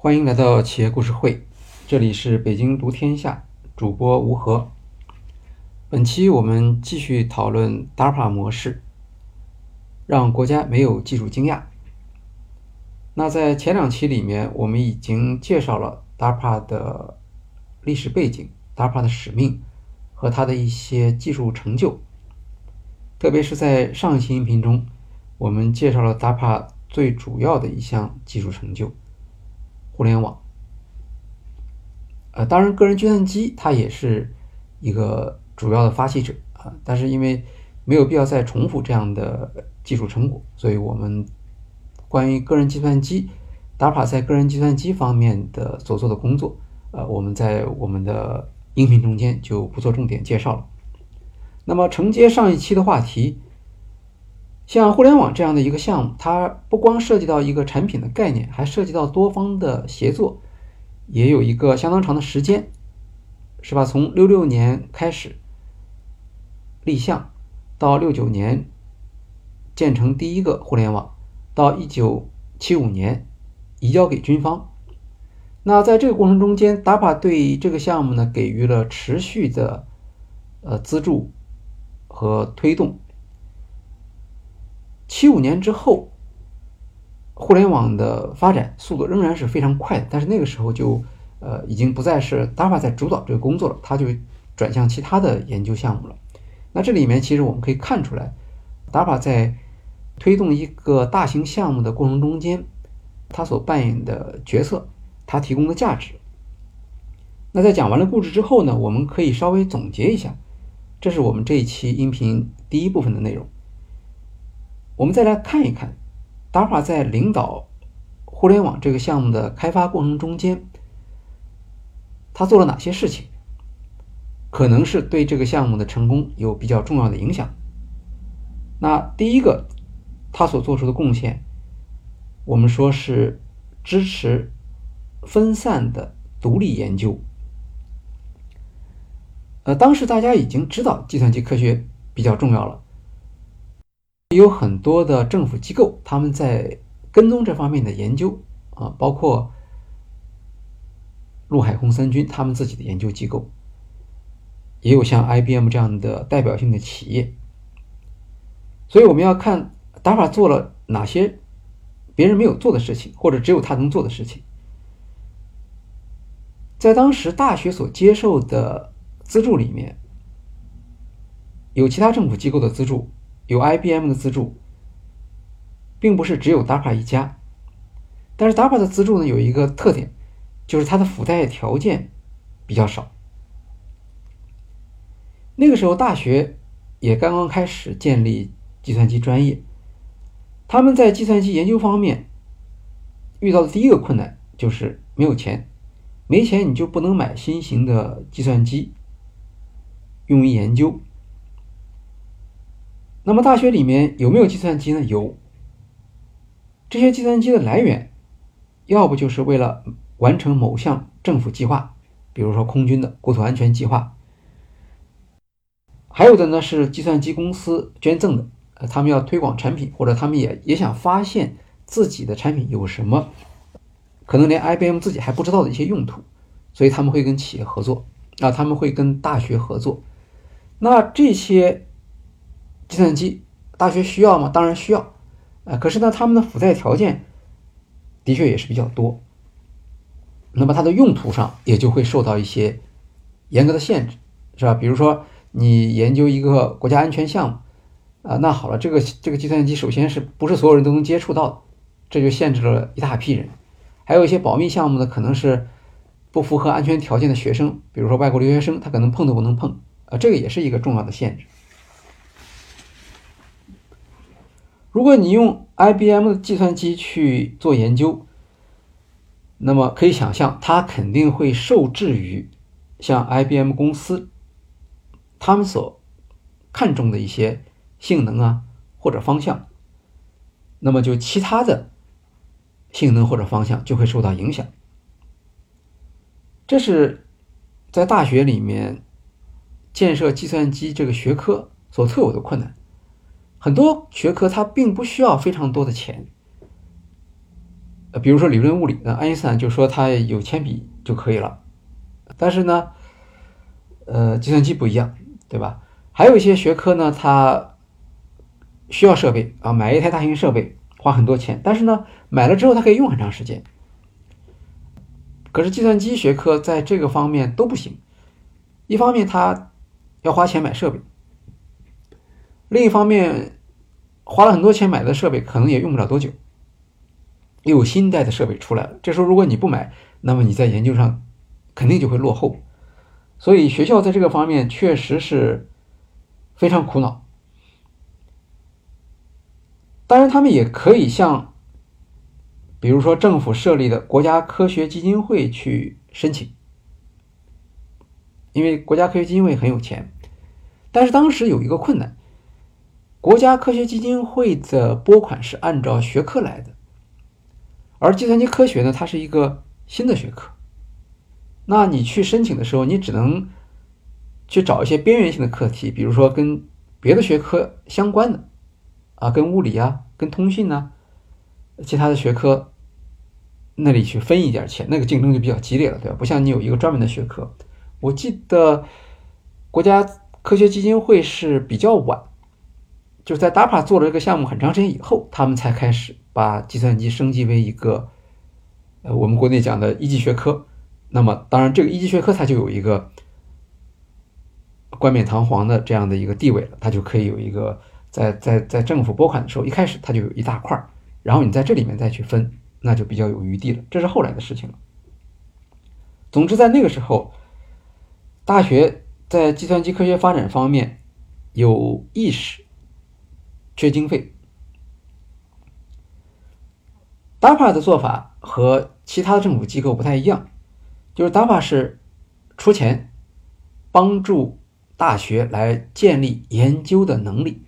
欢迎来到企业故事会，这里是北京读天下，主播吴和。本期我们继续讨论 DARPA 模式，让国家没有技术惊讶。那在前两期里面，我们已经介绍了 DARPA 的历史背景、DARPA 的使命和它的一些技术成就。特别是在上一期音频中，我们介绍了 DAPA 最主要的一项技术成就——互联网。呃，当然，个人计算机它也是一个主要的发起者啊，但是因为没有必要再重复这样的技术成果，所以我们关于个人计算机达帕在个人计算机方面的所做的工作，呃，我们在我们的音频中间就不做重点介绍了。那么承接上一期的话题，像互联网这样的一个项目，它不光涉及到一个产品的概念，还涉及到多方的协作，也有一个相当长的时间，是吧？从六六年开始立项，到六九年建成第一个互联网，到一九七五年移交给军方。那在这个过程中间，DAPA 对这个项目呢给予了持续的呃资助。和推动，七五年之后，互联网的发展速度仍然是非常快的，但是那个时候就呃已经不再是 DARPA 在主导这个工作了，它就转向其他的研究项目了。那这里面其实我们可以看出来，DARPA 在推动一个大型项目的过程中间，它所扮演的角色，它提供的价值。那在讲完了故事之后呢，我们可以稍微总结一下。这是我们这一期音频第一部分的内容。我们再来看一看，DARPA 在领导互联网这个项目的开发过程中间，他做了哪些事情，可能是对这个项目的成功有比较重要的影响。那第一个，他所做出的贡献，我们说是支持分散的独立研究。呃，当时大家已经知道计算机科学比较重要了，有很多的政府机构他们在跟踪这方面的研究啊，包括陆海空三军他们自己的研究机构，也有像 IBM 这样的代表性的企业。所以我们要看 DARPA 做了哪些别人没有做的事情，或者只有他能做的事情。在当时大学所接受的。资助里面有其他政府机构的资助，有 IBM 的资助，并不是只有 DAPA 一家。但是 DAPA 的资助呢，有一个特点，就是它的附带条件比较少。那个时候大学也刚刚开始建立计算机专业，他们在计算机研究方面遇到的第一个困难就是没有钱，没钱你就不能买新型的计算机。用于研究。那么大学里面有没有计算机呢？有。这些计算机的来源，要不就是为了完成某项政府计划，比如说空军的国土安全计划；还有的呢是计算机公司捐赠的，呃，他们要推广产品，或者他们也也想发现自己的产品有什么可能连 IBM 自己还不知道的一些用途，所以他们会跟企业合作啊，他们会跟大学合作。那这些计算机大学需要吗？当然需要，啊，可是呢，他们的附带条件的确也是比较多。那么它的用途上也就会受到一些严格的限制，是吧？比如说你研究一个国家安全项目，啊，那好了，这个这个计算机首先是不是所有人都能接触到，这就限制了一大批人。还有一些保密项目呢，可能是不符合安全条件的学生，比如说外国留学生，他可能碰都不能碰。啊，这个也是一个重要的限制。如果你用 IBM 的计算机去做研究，那么可以想象，它肯定会受制于像 IBM 公司他们所看重的一些性能啊或者方向，那么就其他的性能或者方向就会受到影响。这是在大学里面。建设计算机这个学科所特有的困难，很多学科它并不需要非常多的钱，呃，比如说理论物理，那爱因斯坦就说他有铅笔就可以了。但是呢，呃，计算机不一样，对吧？还有一些学科呢，它需要设备啊，买一台大型设备花很多钱，但是呢，买了之后它可以用很长时间。可是计算机学科在这个方面都不行，一方面它要花钱买设备，另一方面花了很多钱买的设备可能也用不了多久。又有新一代的设备出来了，这时候如果你不买，那么你在研究上肯定就会落后。所以学校在这个方面确实是非常苦恼。当然，他们也可以向，比如说政府设立的国家科学基金会去申请，因为国家科学基金会很有钱。但是当时有一个困难，国家科学基金会的拨款是按照学科来的。而计算机科学呢，它是一个新的学科，那你去申请的时候，你只能去找一些边缘性的课题，比如说跟别的学科相关的，啊，跟物理啊，跟通信呐，其他的学科那里去分一点钱，那个竞争就比较激烈了，对吧？不像你有一个专门的学科。我记得国家科学基金会是比较晚。就是在 DAPA 做了这个项目很长时间以后，他们才开始把计算机升级为一个，呃，我们国内讲的一级学科。那么，当然这个一级学科它就有一个冠冕堂皇的这样的一个地位了，它就可以有一个在在在政府拨款的时候，一开始它就有一大块儿，然后你在这里面再去分，那就比较有余地了。这是后来的事情了。总之，在那个时候，大学在计算机科学发展方面有意识。缺经费，DAPA 的做法和其他政府机构不太一样，就是 DAPA 是出钱帮助大学来建立研究的能力，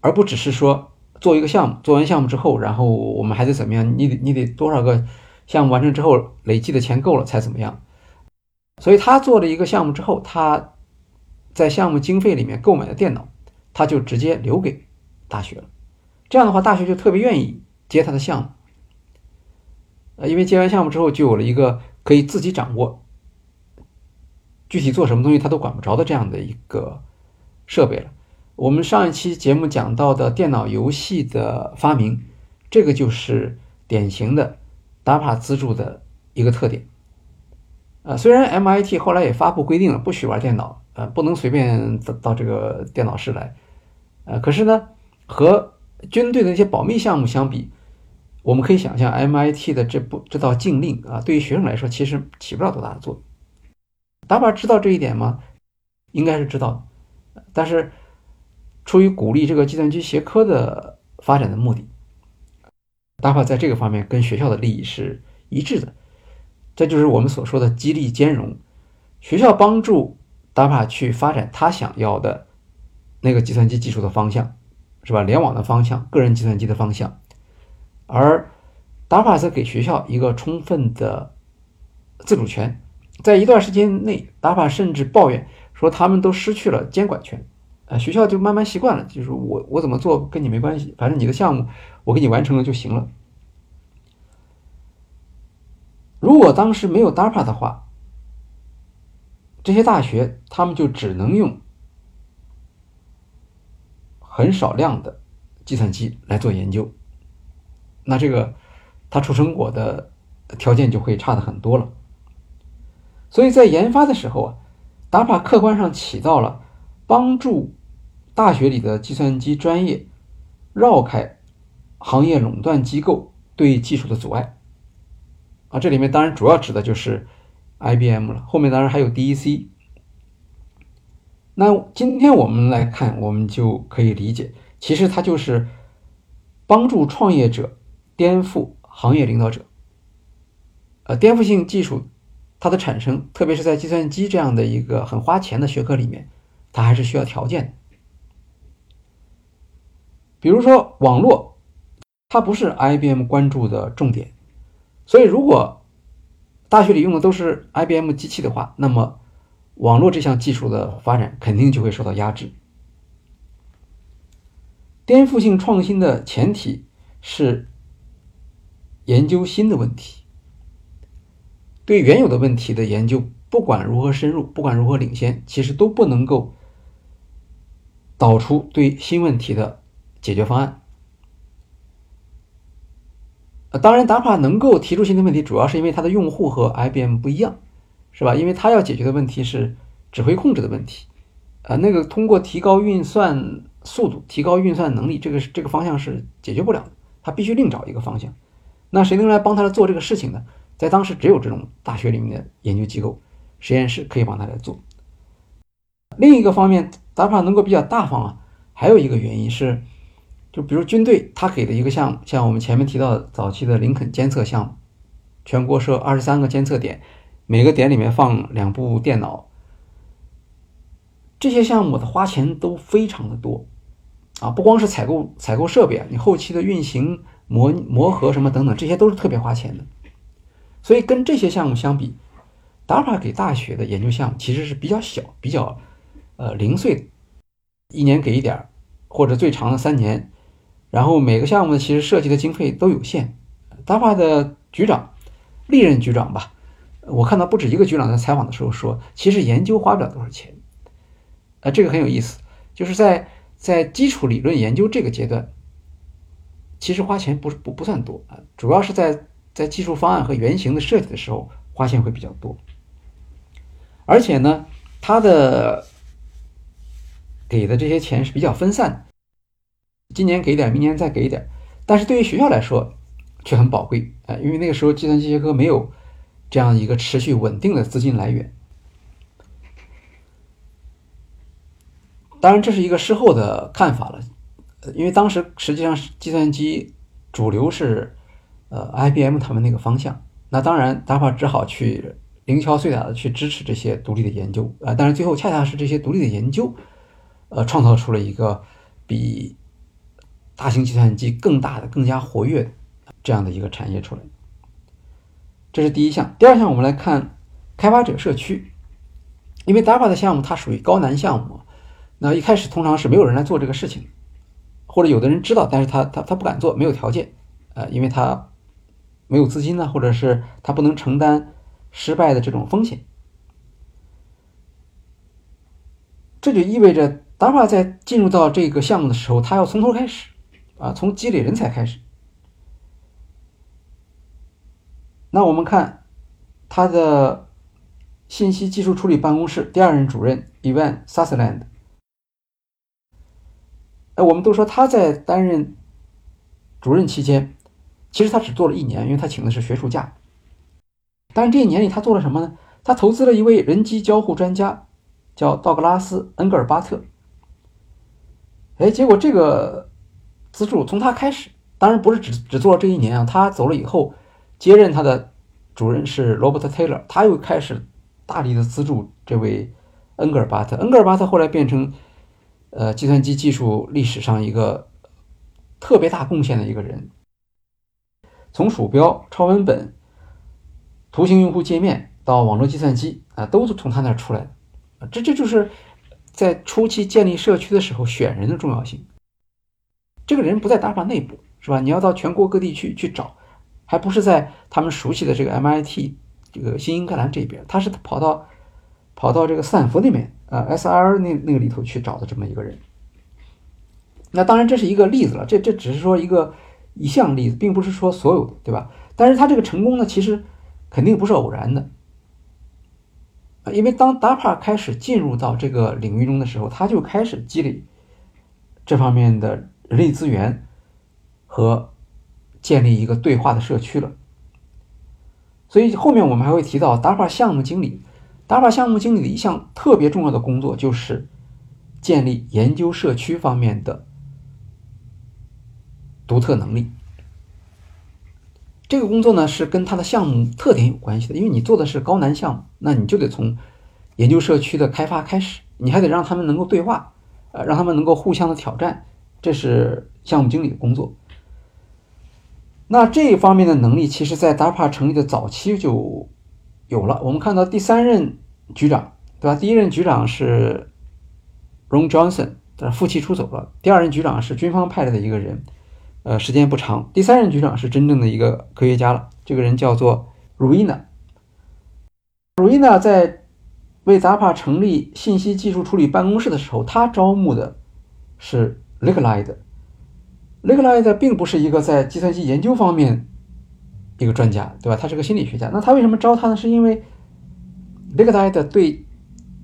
而不只是说做一个项目，做完项目之后，然后我们还得怎么样？你得你得多少个项目完成之后，累计的钱够了才怎么样？所以他做了一个项目之后，他在项目经费里面购买的电脑。他就直接留给大学了，这样的话，大学就特别愿意接他的项目，呃，因为接完项目之后，就有了一个可以自己掌握，具体做什么东西他都管不着的这样的一个设备了。我们上一期节目讲到的电脑游戏的发明，这个就是典型的 DAPA 资助的一个特点。呃，虽然 MIT 后来也发布规定了，不许玩电脑，呃，不能随便到到这个电脑室来，呃，可是呢，和军队的那些保密项目相比，我们可以想象 MIT 的这部这道禁令啊，对于学生来说其实起不了多大的作用。DARPA 知道这一点吗？应该是知道，但是出于鼓励这个计算机学科的发展的目的，DARPA 在这个方面跟学校的利益是一致的。这就是我们所说的激励兼容，学校帮助 DAPA 去发展他想要的那个计算机技术的方向，是吧？联网的方向，个人计算机的方向，而 DARPA 则给学校一个充分的自主权。在一段时间内，DAPA 甚至抱怨说他们都失去了监管权，啊，学校就慢慢习惯了，就是我我怎么做跟你没关系，反正你的项目我给你完成了就行了。如果当时没有 DAPA 的话，这些大学他们就只能用很少量的计算机来做研究，那这个它出成果的条件就会差的很多了。所以在研发的时候啊打法客观上起到了帮助大学里的计算机专业绕开行业垄断机构对技术的阻碍。啊，这里面当然主要指的就是 IBM 了，后面当然还有 DEC。那今天我们来看，我们就可以理解，其实它就是帮助创业者颠覆行业领导者。呃，颠覆性技术它的产生，特别是在计算机这样的一个很花钱的学科里面，它还是需要条件的。比如说网络，它不是 IBM 关注的重点。所以，如果大学里用的都是 IBM 机器的话，那么网络这项技术的发展肯定就会受到压制。颠覆性创新的前提是研究新的问题。对原有的问题的研究，不管如何深入，不管如何领先，其实都不能够导出对新问题的解决方案。当然，DAPA 能够提出新的问题，主要是因为它的用户和 IBM 不一样，是吧？因为它要解决的问题是指挥控制的问题，啊，那个通过提高运算速度、提高运算能力，这个这个方向是解决不了的，它必须另找一个方向。那谁能来帮他做这个事情呢？在当时，只有这种大学里面的研究机构、实验室可以帮他来做。另一个方面达帕能够比较大方啊，还有一个原因是。就比如军队，他给的一个项目，像我们前面提到的早期的林肯监测项目，全国设二十三个监测点，每个点里面放两部电脑。这些项目的花钱都非常的多，啊，不光是采购采购设备啊，你后期的运行、磨磨合什么等等，这些都是特别花钱的。所以跟这些项目相比，DARPA 给大学的研究项目其实是比较小、比较呃零碎，一年给一点儿或者最长的三年。然后每个项目其实涉及的经费都有限，DARPA 的局长，历任局长吧，我看到不止一个局长在采访的时候说，其实研究花不了多少钱，呃，这个很有意思，就是在在基础理论研究这个阶段，其实花钱不不不算多啊，主要是在在技术方案和原型的设计的时候花钱会比较多，而且呢，他的给的这些钱是比较分散的。今年给点，明年再给点，但是对于学校来说却很宝贵啊，因为那个时候计算机学科没有这样一个持续稳定的资金来源。当然，这是一个事后的看法了，因为当时实际上计算机主流是呃 IBM 他们那个方向，那当然 DARPA 只好去零敲碎打的去支持这些独立的研究啊，但是最后恰恰是这些独立的研究，呃，创造出了一个比。大型计算机更大的、更加活跃的这样的一个产业出来，这是第一项。第二项，我们来看开发者社区，因为 DARPA 的项目它属于高难项目，那一开始通常是没有人来做这个事情，或者有的人知道，但是他他他不敢做，没有条件，呃，因为他没有资金呢，或者是他不能承担失败的这种风险，这就意味着 DARPA 在进入到这个项目的时候，他要从头开始。啊，从积累人才开始。那我们看他的信息技术处理办公室第二任主任 Evan Sutherland。哎，我们都说他在担任主任期间，其实他只做了一年，因为他请的是学术假。但是这一年里，他做了什么呢？他投资了一位人机交互专家，叫道格拉斯·恩格尔巴特。哎，结果这个。资助从他开始，当然不是只只做了这一年啊。他走了以后，接任他的主任是罗伯特·泰勒，他又开始大力的资助这位恩格尔巴特。恩格尔巴特后来变成呃计算机技术历史上一个特别大贡献的一个人，从鼠标、超文本、图形用户界面到网络计算机啊，都是从他那出来的。这这就是在初期建立社区的时候选人的重要性。这个人不在 DARPA 内部，是吧？你要到全国各地去去找，还不是在他们熟悉的这个 MIT 这个新英格兰这边，他是跑到跑到这个斯坦福那边啊，SIR 那那个里头去找的这么一个人。那当然这是一个例子了，这这只是说一个一项例子，并不是说所有的，对吧？但是他这个成功呢，其实肯定不是偶然的，因为当 DAPA 开始进入到这个领域中的时候，他就开始积累这方面的。人力资源和建立一个对话的社区了，所以后面我们还会提到 DAPA 项目经理。，DAPA 项目经理的一项特别重要的工作就是建立研究社区方面的独特能力。这个工作呢是跟他的项目特点有关系的，因为你做的是高难项目，那你就得从研究社区的开发开始，你还得让他们能够对话，呃，让他们能够互相的挑战。这是项目经理的工作。那这一方面的能力，其实在 DAPA 成立的早期就有了。我们看到第三任局长，对吧？第一任局长是 Ron Johnson，但是负气出走了。第二任局长是军方派来的一个人呃，时间不长。第三任局长是真正的一个科学家了，这个人叫做 Ruina。Ruina 在为 DAPA 成立信息技术处理办公室的时候，他招募的是 Licklider。Licklider 并不是一个在计算机研究方面一个专家，对吧？他是个心理学家。那他为什么招他呢？是因为 Licklider 对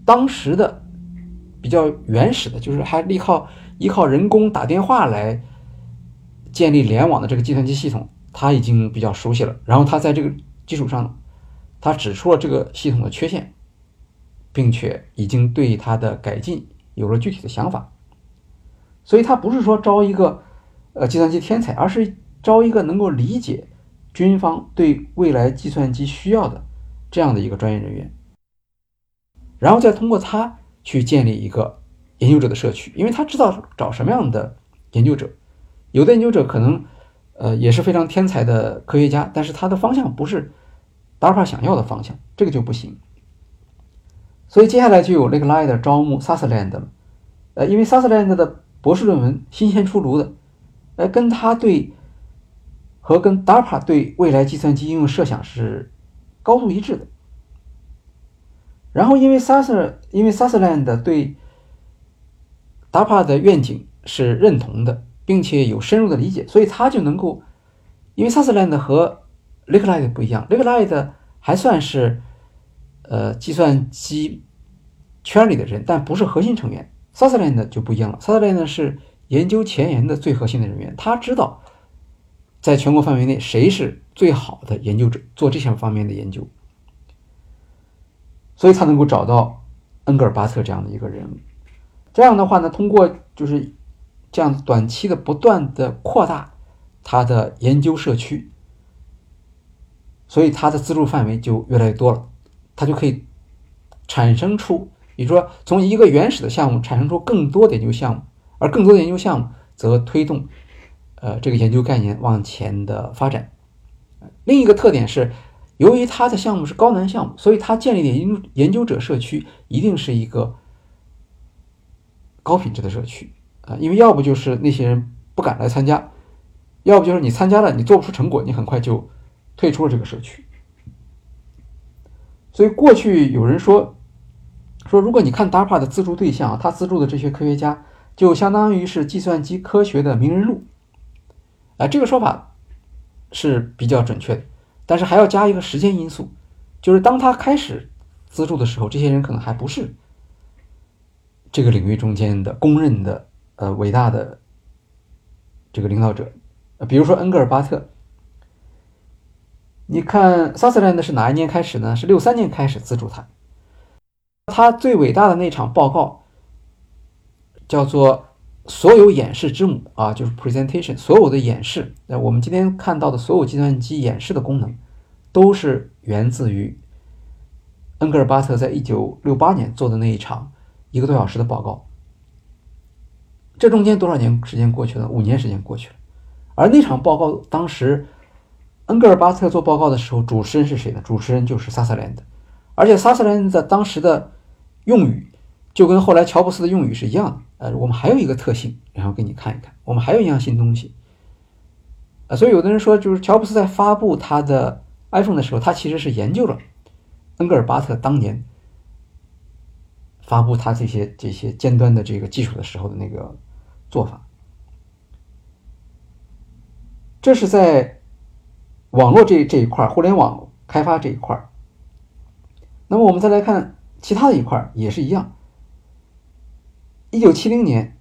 当时的比较原始的，就是还依靠依靠人工打电话来。建立联网的这个计算机系统，他已经比较熟悉了。然后他在这个基础上，他指出了这个系统的缺陷，并且已经对它的改进有了具体的想法。所以，他不是说招一个呃计算机天才，而是招一个能够理解军方对未来计算机需要的这样的一个专业人员，然后再通过他去建立一个研究者的社区，因为他知道找什么样的研究者。有的研究者可能，呃，也是非常天才的科学家，但是他的方向不是 DARPA 想要的方向，这个就不行。所以接下来就有 Lake Light 招募 Sutherland 了，呃，因为 Sutherland 的博士论文新鲜出炉的，呃，跟他对和跟 DARPA 对未来计算机应用设想是高度一致的。然后因为 Suther 因为 Sutherland 对 DARPA 的愿景是认同的。并且有深入的理解，所以他就能够，因为 Sutherland 和 Licklight 不一样，Licklight 还算是呃计算机圈里的人，但不是核心成员。Sutherland 就不一样了，Sutherland 是研究前沿的最核心的人员，他知道在全国范围内谁是最好的研究者，做这些方面的研究，所以他能够找到恩格尔巴特这样的一个人。这样的话呢，通过就是。这样短期的不断的扩大他的研究社区，所以他的资助范围就越来越多了，他就可以产生出，比如说从一个原始的项目产生出更多的研究项目，而更多的研究项目则推动呃这个研究概念往前的发展。另一个特点是，由于它的项目是高难项目，所以它建立的研究研究者社区一定是一个高品质的社区。啊，因为要不就是那些人不敢来参加，要不就是你参加了，你做不出成果，你很快就退出了这个社区。所以过去有人说，说如果你看 DARPA 的资助对象，他资助的这些科学家就相当于是计算机科学的名人录，啊，这个说法是比较准确的，但是还要加一个时间因素，就是当他开始资助的时候，这些人可能还不是这个领域中间的公认的。呃，伟大的这个领导者，比如说恩格尔巴特，你看 Sutherland 是哪一年开始呢？是六三年开始资助他。他最伟大的那场报告叫做“所有演示之母”啊，就是 presentation，所有的演示。那我们今天看到的所有计算机演示的功能，都是源自于恩格尔巴特在一九六八年做的那一场一个多小时的报告。这中间多少年时间过去了？五年时间过去了，而那场报告当时，恩格尔巴特做报告的时候，主持人是谁呢？主持人就是萨瑟兰德，而且萨瑟兰德当时的用语就跟后来乔布斯的用语是一样的。呃，我们还有一个特性，然后给你看一看，我们还有一样新东西。啊，所以有的人说，就是乔布斯在发布他的 iPhone 的时候，他其实是研究了恩格尔巴特当年发布他这些这些尖端的这个技术的时候的那个。做法，这是在网络这这一块互联网开发这一块那么我们再来看其他的一块也是一样。一九七零年，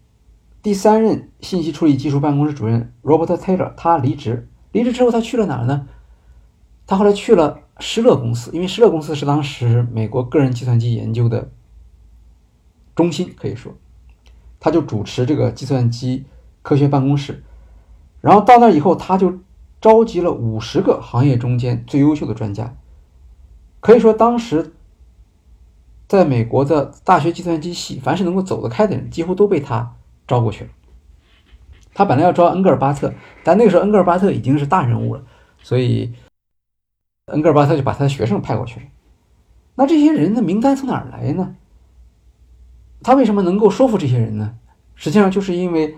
第三任信息处理技术办公室主任 Robert Taylor 他离职，离职之后他去了哪儿呢？他后来去了施乐公司，因为施乐公司是当时美国个人计算机研究的中心，可以说。他就主持这个计算机科学办公室，然后到那以后，他就召集了五十个行业中间最优秀的专家，可以说当时在美国的大学计算机系，凡是能够走得开的人，几乎都被他招过去了。他本来要招恩格尔巴特，但那个时候恩格尔巴特已经是大人物了，所以恩格尔巴特就把他的学生派过去了。那这些人的名单从哪儿来呢？他为什么能够说服这些人呢？实际上就是因为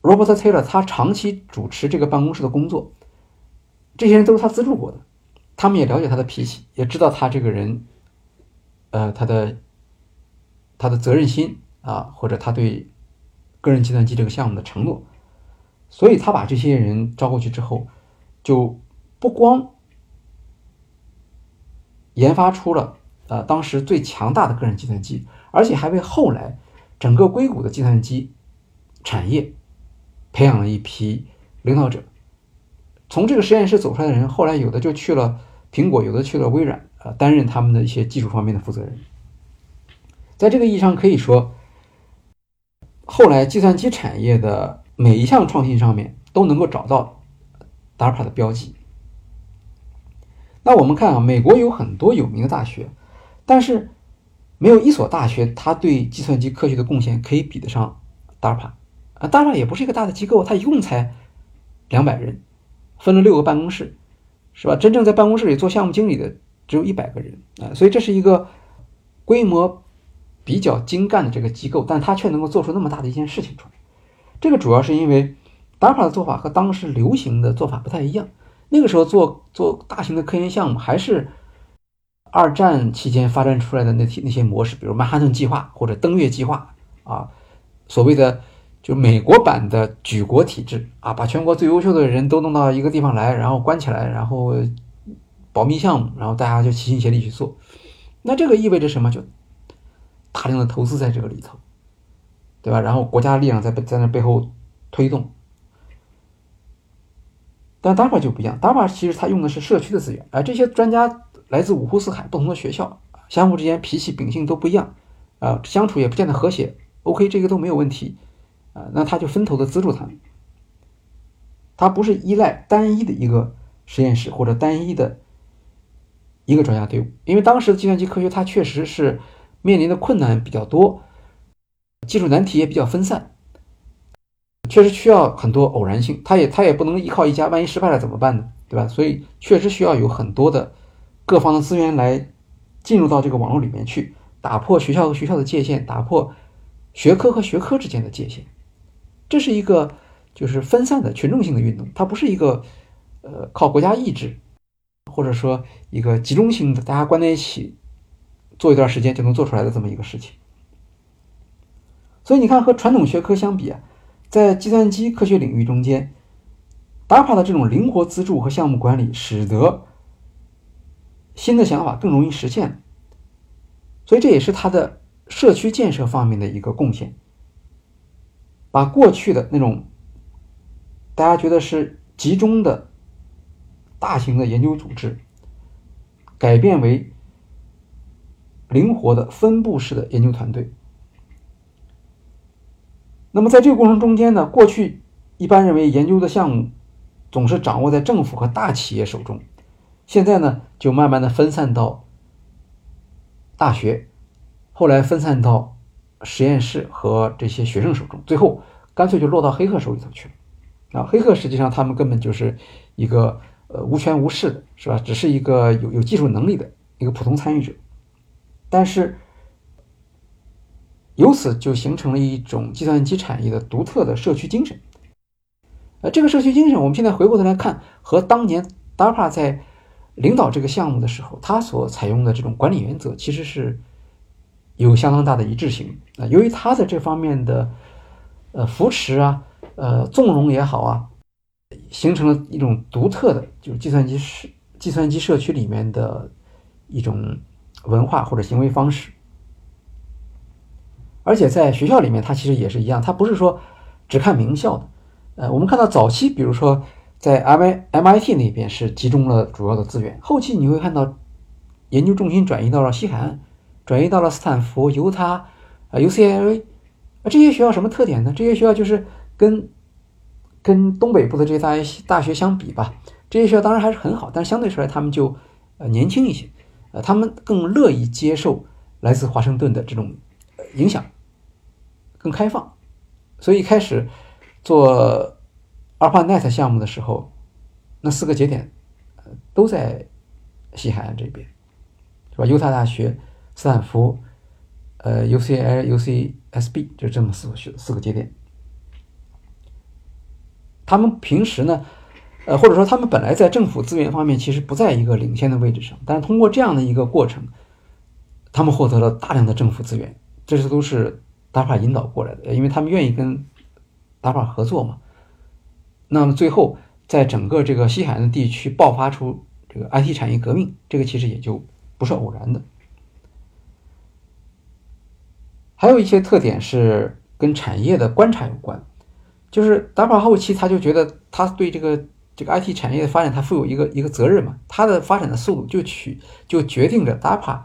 Robert Taylor 他长期主持这个办公室的工作，这些人都是他资助过的，他们也了解他的脾气，也知道他这个人，呃，他的他的责任心啊，或者他对个人计算机这个项目的承诺，所以他把这些人招过去之后，就不光研发出了呃当时最强大的个人计算机，而且还为后来整个硅谷的计算机产业。培养了一批领导者，从这个实验室走出来的人，后来有的就去了苹果，有的去了微软，啊，担任他们的一些技术方面的负责人。在这个意义上，可以说，后来计算机产业的每一项创新上面都能够找到 DARPA 的标记。那我们看啊，美国有很多有名的大学，但是没有一所大学它对计算机科学的贡献可以比得上 DARPA。啊，当然也不是一个大的机构，它一共才两百人，分了六个办公室，是吧？真正在办公室里做项目经理的只有一百个人啊，所以这是一个规模比较精干的这个机构，但它却能够做出那么大的一件事情出来。这个主要是因为 DARPA 的做法和当时流行的做法不太一样。那个时候做做大型的科研项目，还是二战期间发展出来的那些那些模式，比如曼哈顿计划或者登月计划啊，所谓的。就美国版的举国体制啊，把全国最优秀的人都弄到一个地方来，然后关起来，然后保密项目，然后大家就齐心协力去做。那这个意味着什么？就大量的投资在这个里头，对吧？然后国家力量在在那背后推动。但 DARPA 就不一样，DARPA 其实它用的是社区的资源，而这些专家来自五湖四海不同的学校，相互之间脾气秉性都不一样，啊，相处也不见得和谐。OK，这个都没有问题。啊，那他就分头的资助他们，他不是依赖单一的一个实验室或者单一的一个专家队伍，因为当时的计算机科学它确实是面临的困难比较多，技术难题也比较分散，确实需要很多偶然性，他也他也不能依靠一家，万一失败了怎么办呢？对吧？所以确实需要有很多的各方的资源来进入到这个网络里面去，打破学校和学校的界限，打破学科和学科之间的界限。这是一个就是分散的群众性的运动，它不是一个呃靠国家意志，或者说一个集中性的大家关在一起做一段时间就能做出来的这么一个事情。所以你看，和传统学科相比啊，在计算机科学领域中间，DAPA 的这种灵活资助和项目管理，使得新的想法更容易实现。所以这也是它的社区建设方面的一个贡献。把过去的那种大家觉得是集中的大型的研究组织，改变为灵活的分布式的研究团队。那么在这个过程中间呢，过去一般认为研究的项目总是掌握在政府和大企业手中，现在呢就慢慢的分散到大学，后来分散到。实验室和这些学生手中，最后干脆就落到黑客手里头去了。啊，黑客实际上他们根本就是一个呃无权无势的，是吧？只是一个有有技术能力的一个普通参与者。但是由此就形成了一种计算机产业的独特的社区精神。呃，这个社区精神，我们现在回过头来看，和当年 DARPA 在领导这个项目的时候，他所采用的这种管理原则，其实是。有相当大的一致性啊，由于他在这方面的呃扶持啊，呃纵容也好啊，形成了一种独特的，就是计算机社计算机社区里面的一种文化或者行为方式。而且在学校里面，它其实也是一样，它不是说只看名校的。呃，我们看到早期，比如说在 M M I T 那边是集中了主要的资源，后期你会看到研究重心转移到了西海岸。转移到了斯坦福、犹他、啊 UCLA，啊这些学校什么特点呢？这些学校就是跟跟东北部的这些大学大学相比吧，这些学校当然还是很好，但是相对说来他们就呃年轻一些，呃他们更乐意接受来自华盛顿的这种影响，更开放。所以一开始做 ARPANET 项目的时候，那四个节点呃都在西海岸这边，是吧？犹他大学。斯坦福、呃 UCL、UCSB 就这么四个学四个节点。他们平时呢，呃，或者说他们本来在政府资源方面其实不在一个领先的位置上，但是通过这样的一个过程，他们获得了大量的政府资源，这些都是达瓦引导过来的，因为他们愿意跟达瓦合作嘛。那么最后，在整个这个西海岸地区爆发出这个 IT 产业革命，这个其实也就不是偶然的。还有一些特点是跟产业的观察有关，就是达瓦后期他就觉得他对这个这个 IT 产业的发展，他负有一个一个责任嘛，他的发展的速度就取就决定着 DARPA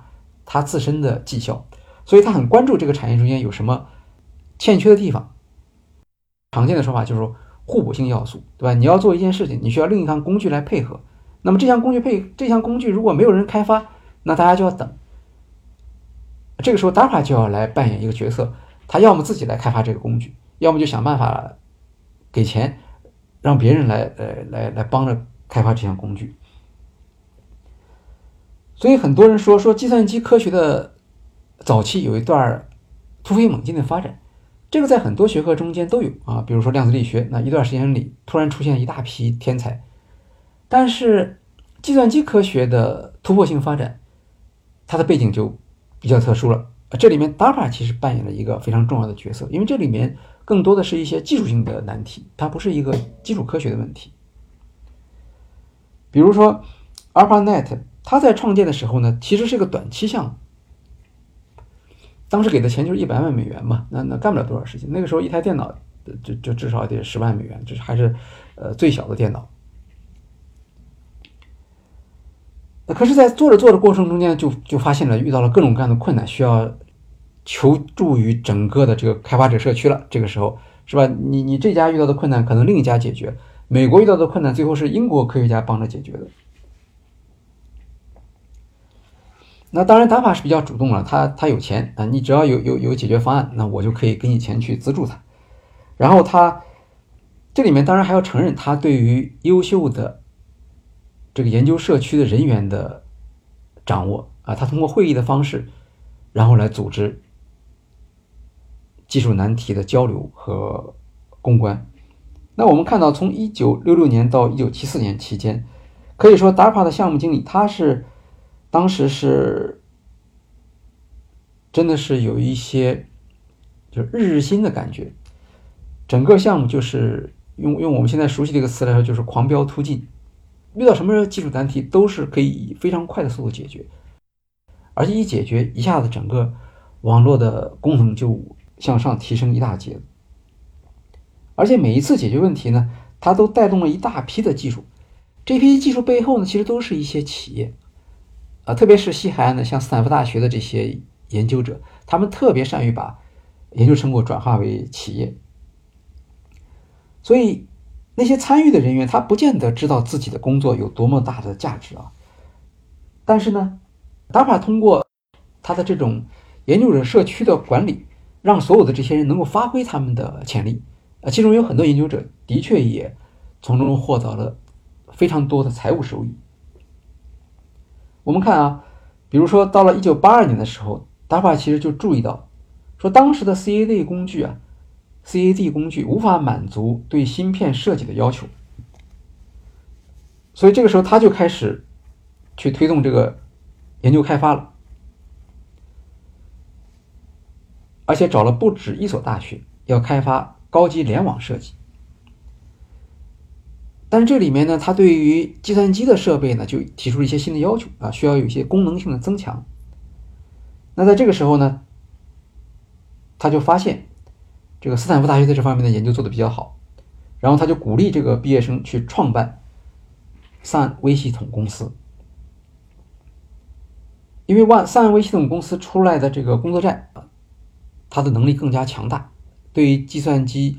它自身的绩效，所以他很关注这个产业中间有什么欠缺的地方。常见的说法就是互补性要素，对吧？你要做一件事情，你需要另一项工具来配合，那么这项工具配这项工具如果没有人开发，那大家就要等。这个时候 DAPA 就要来扮演一个角色，他要么自己来开发这个工具，要么就想办法给钱，让别人来呃来来帮着开发这项工具。所以很多人说说计算机科学的早期有一段突飞猛进的发展，这个在很多学科中间都有啊，比如说量子力学，那一段时间里突然出现一大批天才，但是计算机科学的突破性发展，它的背景就。比较特殊了，这里面 DARPA 其实扮演了一个非常重要的角色，因为这里面更多的是一些技术性的难题，它不是一个基础科学的问题。比如说 ARPANET，它在创建的时候呢，其实是一个短期项目，当时给的钱就是一百万美元嘛，那那干不了多少事情。那个时候一台电脑就就至少得十万美元，这是还是呃最小的电脑。可是，在做着做着过程中间，就就发现了遇到了各种各样的困难，需要求助于整个的这个开发者社区了。这个时候，是吧？你你这家遇到的困难，可能另一家解决；美国遇到的困难，最后是英国科学家帮着解决的。那当然，达法是比较主动了，他他有钱啊，你只要有有有解决方案，那我就可以给你钱去资助他。然后他这里面当然还要承认，他对于优秀的。这个研究社区的人员的掌握啊，他通过会议的方式，然后来组织技术难题的交流和攻关。那我们看到，从一九六六年到一九七四年期间，可以说 DARPA 的项目经理他是当时是真的是有一些就是日日新的感觉，整个项目就是用用我们现在熟悉的一个词来说，就是狂飙突进。遇到什么技术难题都是可以以非常快的速度解决，而且一解决一下子整个网络的功能就向上提升一大截。而且每一次解决问题呢，它都带动了一大批的技术，这批技术背后呢，其实都是一些企业，啊，特别是西海岸的像斯坦福大学的这些研究者，他们特别善于把研究成果转化为企业，所以。那些参与的人员，他不见得知道自己的工作有多么大的价值啊。但是呢，DARPA 通过他的这种研究者社区的管理，让所有的这些人能够发挥他们的潜力。呃，其中有很多研究者的确也从中获得了非常多的财务收益。我们看啊，比如说到了1982年的时候，DARPA 其实就注意到，说当时的 CAD 工具啊。CAD 工具无法满足对芯片设计的要求，所以这个时候他就开始去推动这个研究开发了，而且找了不止一所大学要开发高级联网设计。但是这里面呢，他对于计算机的设备呢，就提出了一些新的要求啊，需要有一些功能性的增强。那在这个时候呢，他就发现。这个斯坦福大学在这方面的研究做的比较好，然后他就鼓励这个毕业生去创办 Sun 微系统公司，因为万 Sun 微系统公司出来的这个工作站，它的能力更加强大，对于计算机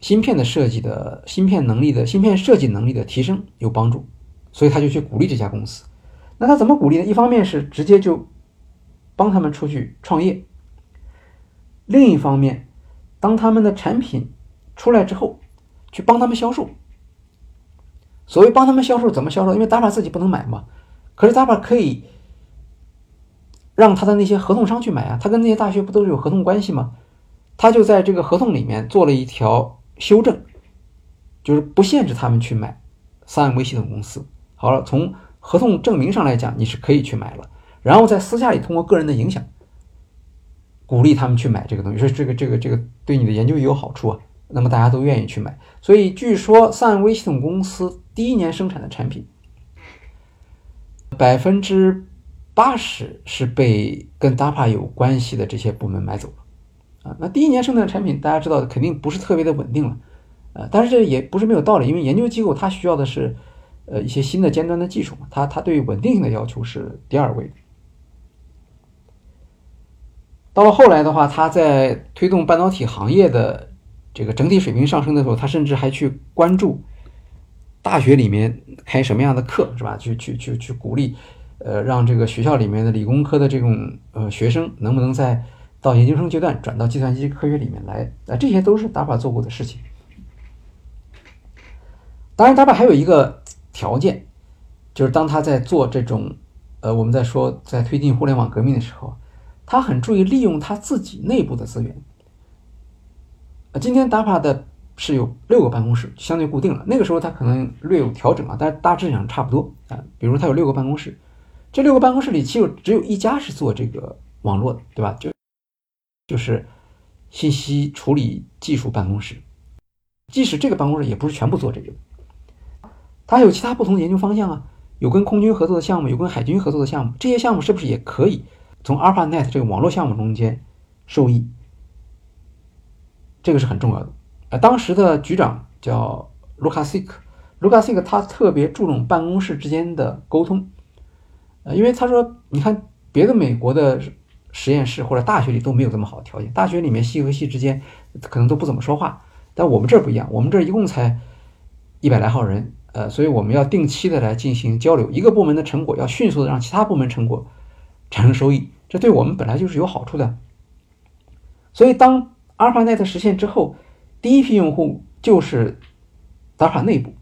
芯片的设计的芯片能力的芯片设计能力的提升有帮助，所以他就去鼓励这家公司。那他怎么鼓励呢？一方面是直接就帮他们出去创业，另一方面。当他们的产品出来之后，去帮他们销售。所谓帮他们销售，怎么销售？因为扎法自己不能买嘛，可是扎法可以让他的那些合同商去买啊。他跟那些大学不都是有合同关系吗？他就在这个合同里面做了一条修正，就是不限制他们去买三安微系统公司。好了，从合同证明上来讲，你是可以去买了，然后在私下里通过个人的影响，鼓励他们去买这个东西，说这个这个这个对你的研究也有好处啊。那么大家都愿意去买，所以据说三安微系统公司第一年生产的产品，百分之八十是被跟 DAPA 有关系的这些部门买走了啊。那第一年生产的产品，大家知道肯定不是特别的稳定了，呃，但是这也不是没有道理，因为研究机构它需要的是呃一些新的尖端的技术嘛，它它对稳定性的要求是第二位的。到了后来的话，它在推动半导体行业的。这个整体水平上升的时候，他甚至还去关注大学里面开什么样的课，是吧？去去去去鼓励，呃，让这个学校里面的理工科的这种呃学生能不能在到研究生阶段转到计算机科学里面来？啊，这些都是达法做过的事情。当然，达法还有一个条件，就是当他在做这种呃，我们在说在推进互联网革命的时候，他很注意利用他自己内部的资源。啊，今天达巴的是有六个办公室，相对固定了。那个时候他可能略有调整啊，但大致上差不多啊。比如他有六个办公室，这六个办公室里其实只有一家是做这个网络的，对吧？就就是信息处理技术办公室。即使这个办公室也不是全部做这个，它还有其他不同的研究方向啊，有跟空军合作的项目，有跟海军合作的项目。这些项目是不是也可以从 ARPANET 这个网络项目中间受益？这个是很重要的，呃，当时的局长叫卢卡西克，卢卡西克他特别注重办公室之间的沟通，呃，因为他说，你看别的美国的实验室或者大学里都没有这么好的条件，大学里面系和系之间可能都不怎么说话，但我们这儿不一样，我们这儿一共才一百来号人，呃，所以我们要定期的来进行交流，一个部门的成果要迅速的让其他部门成果产生收益，这对我们本来就是有好处的，所以当。ARPANET 实现之后，第一批用户就是 DARPA 内部。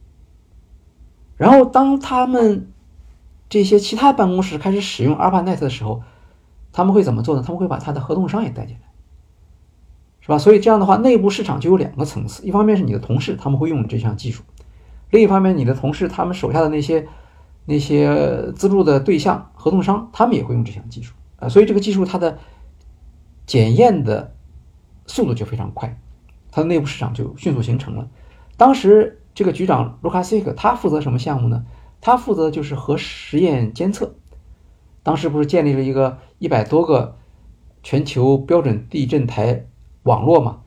然后，当他们这些其他办公室开始使用 ARPANET 的时候，他们会怎么做呢？他们会把他的合同商也带进来，是吧？所以这样的话，内部市场就有两个层次：一方面是你的同事他们会用这项技术，另一方面你的同事他们手下的那些那些资助的对象合同商，他们也会用这项技术啊。所以这个技术它的检验的。速度就非常快，它的内部市场就迅速形成了。当时这个局长卢卡西克他负责什么项目呢？他负责就是核实验监测。当时不是建立了一个一百多个全球标准地震台网络吗？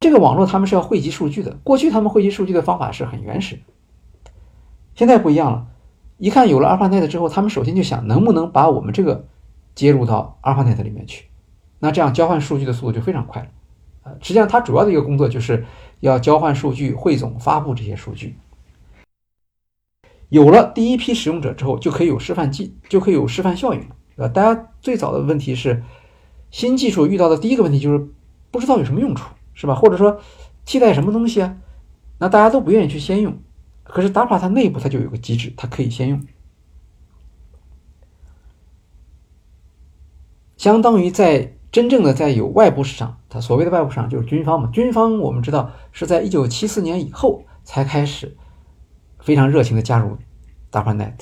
这个网络他们是要汇集数据的。过去他们汇集数据的方法是很原始，现在不一样了。一看有了 ARPANET 之后，他们首先就想能不能把我们这个接入到 ARPANET 里面去。那这样交换数据的速度就非常快了，呃，实际上它主要的一个工作就是要交换数据、汇总、发布这些数据。有了第一批使用者之后，就可以有示范技，就可以有示范效应了，呃，大家最早的问题是，新技术遇到的第一个问题就是不知道有什么用处，是吧？或者说替代什么东西啊？那大家都不愿意去先用，可是 DAPA 它内部它就有个机制，它可以先用，相当于在。真正的在有外部市场，它所谓的外部市场就是军方嘛。军方我们知道是在一九七四年以后才开始非常热情的加入 DARPANET。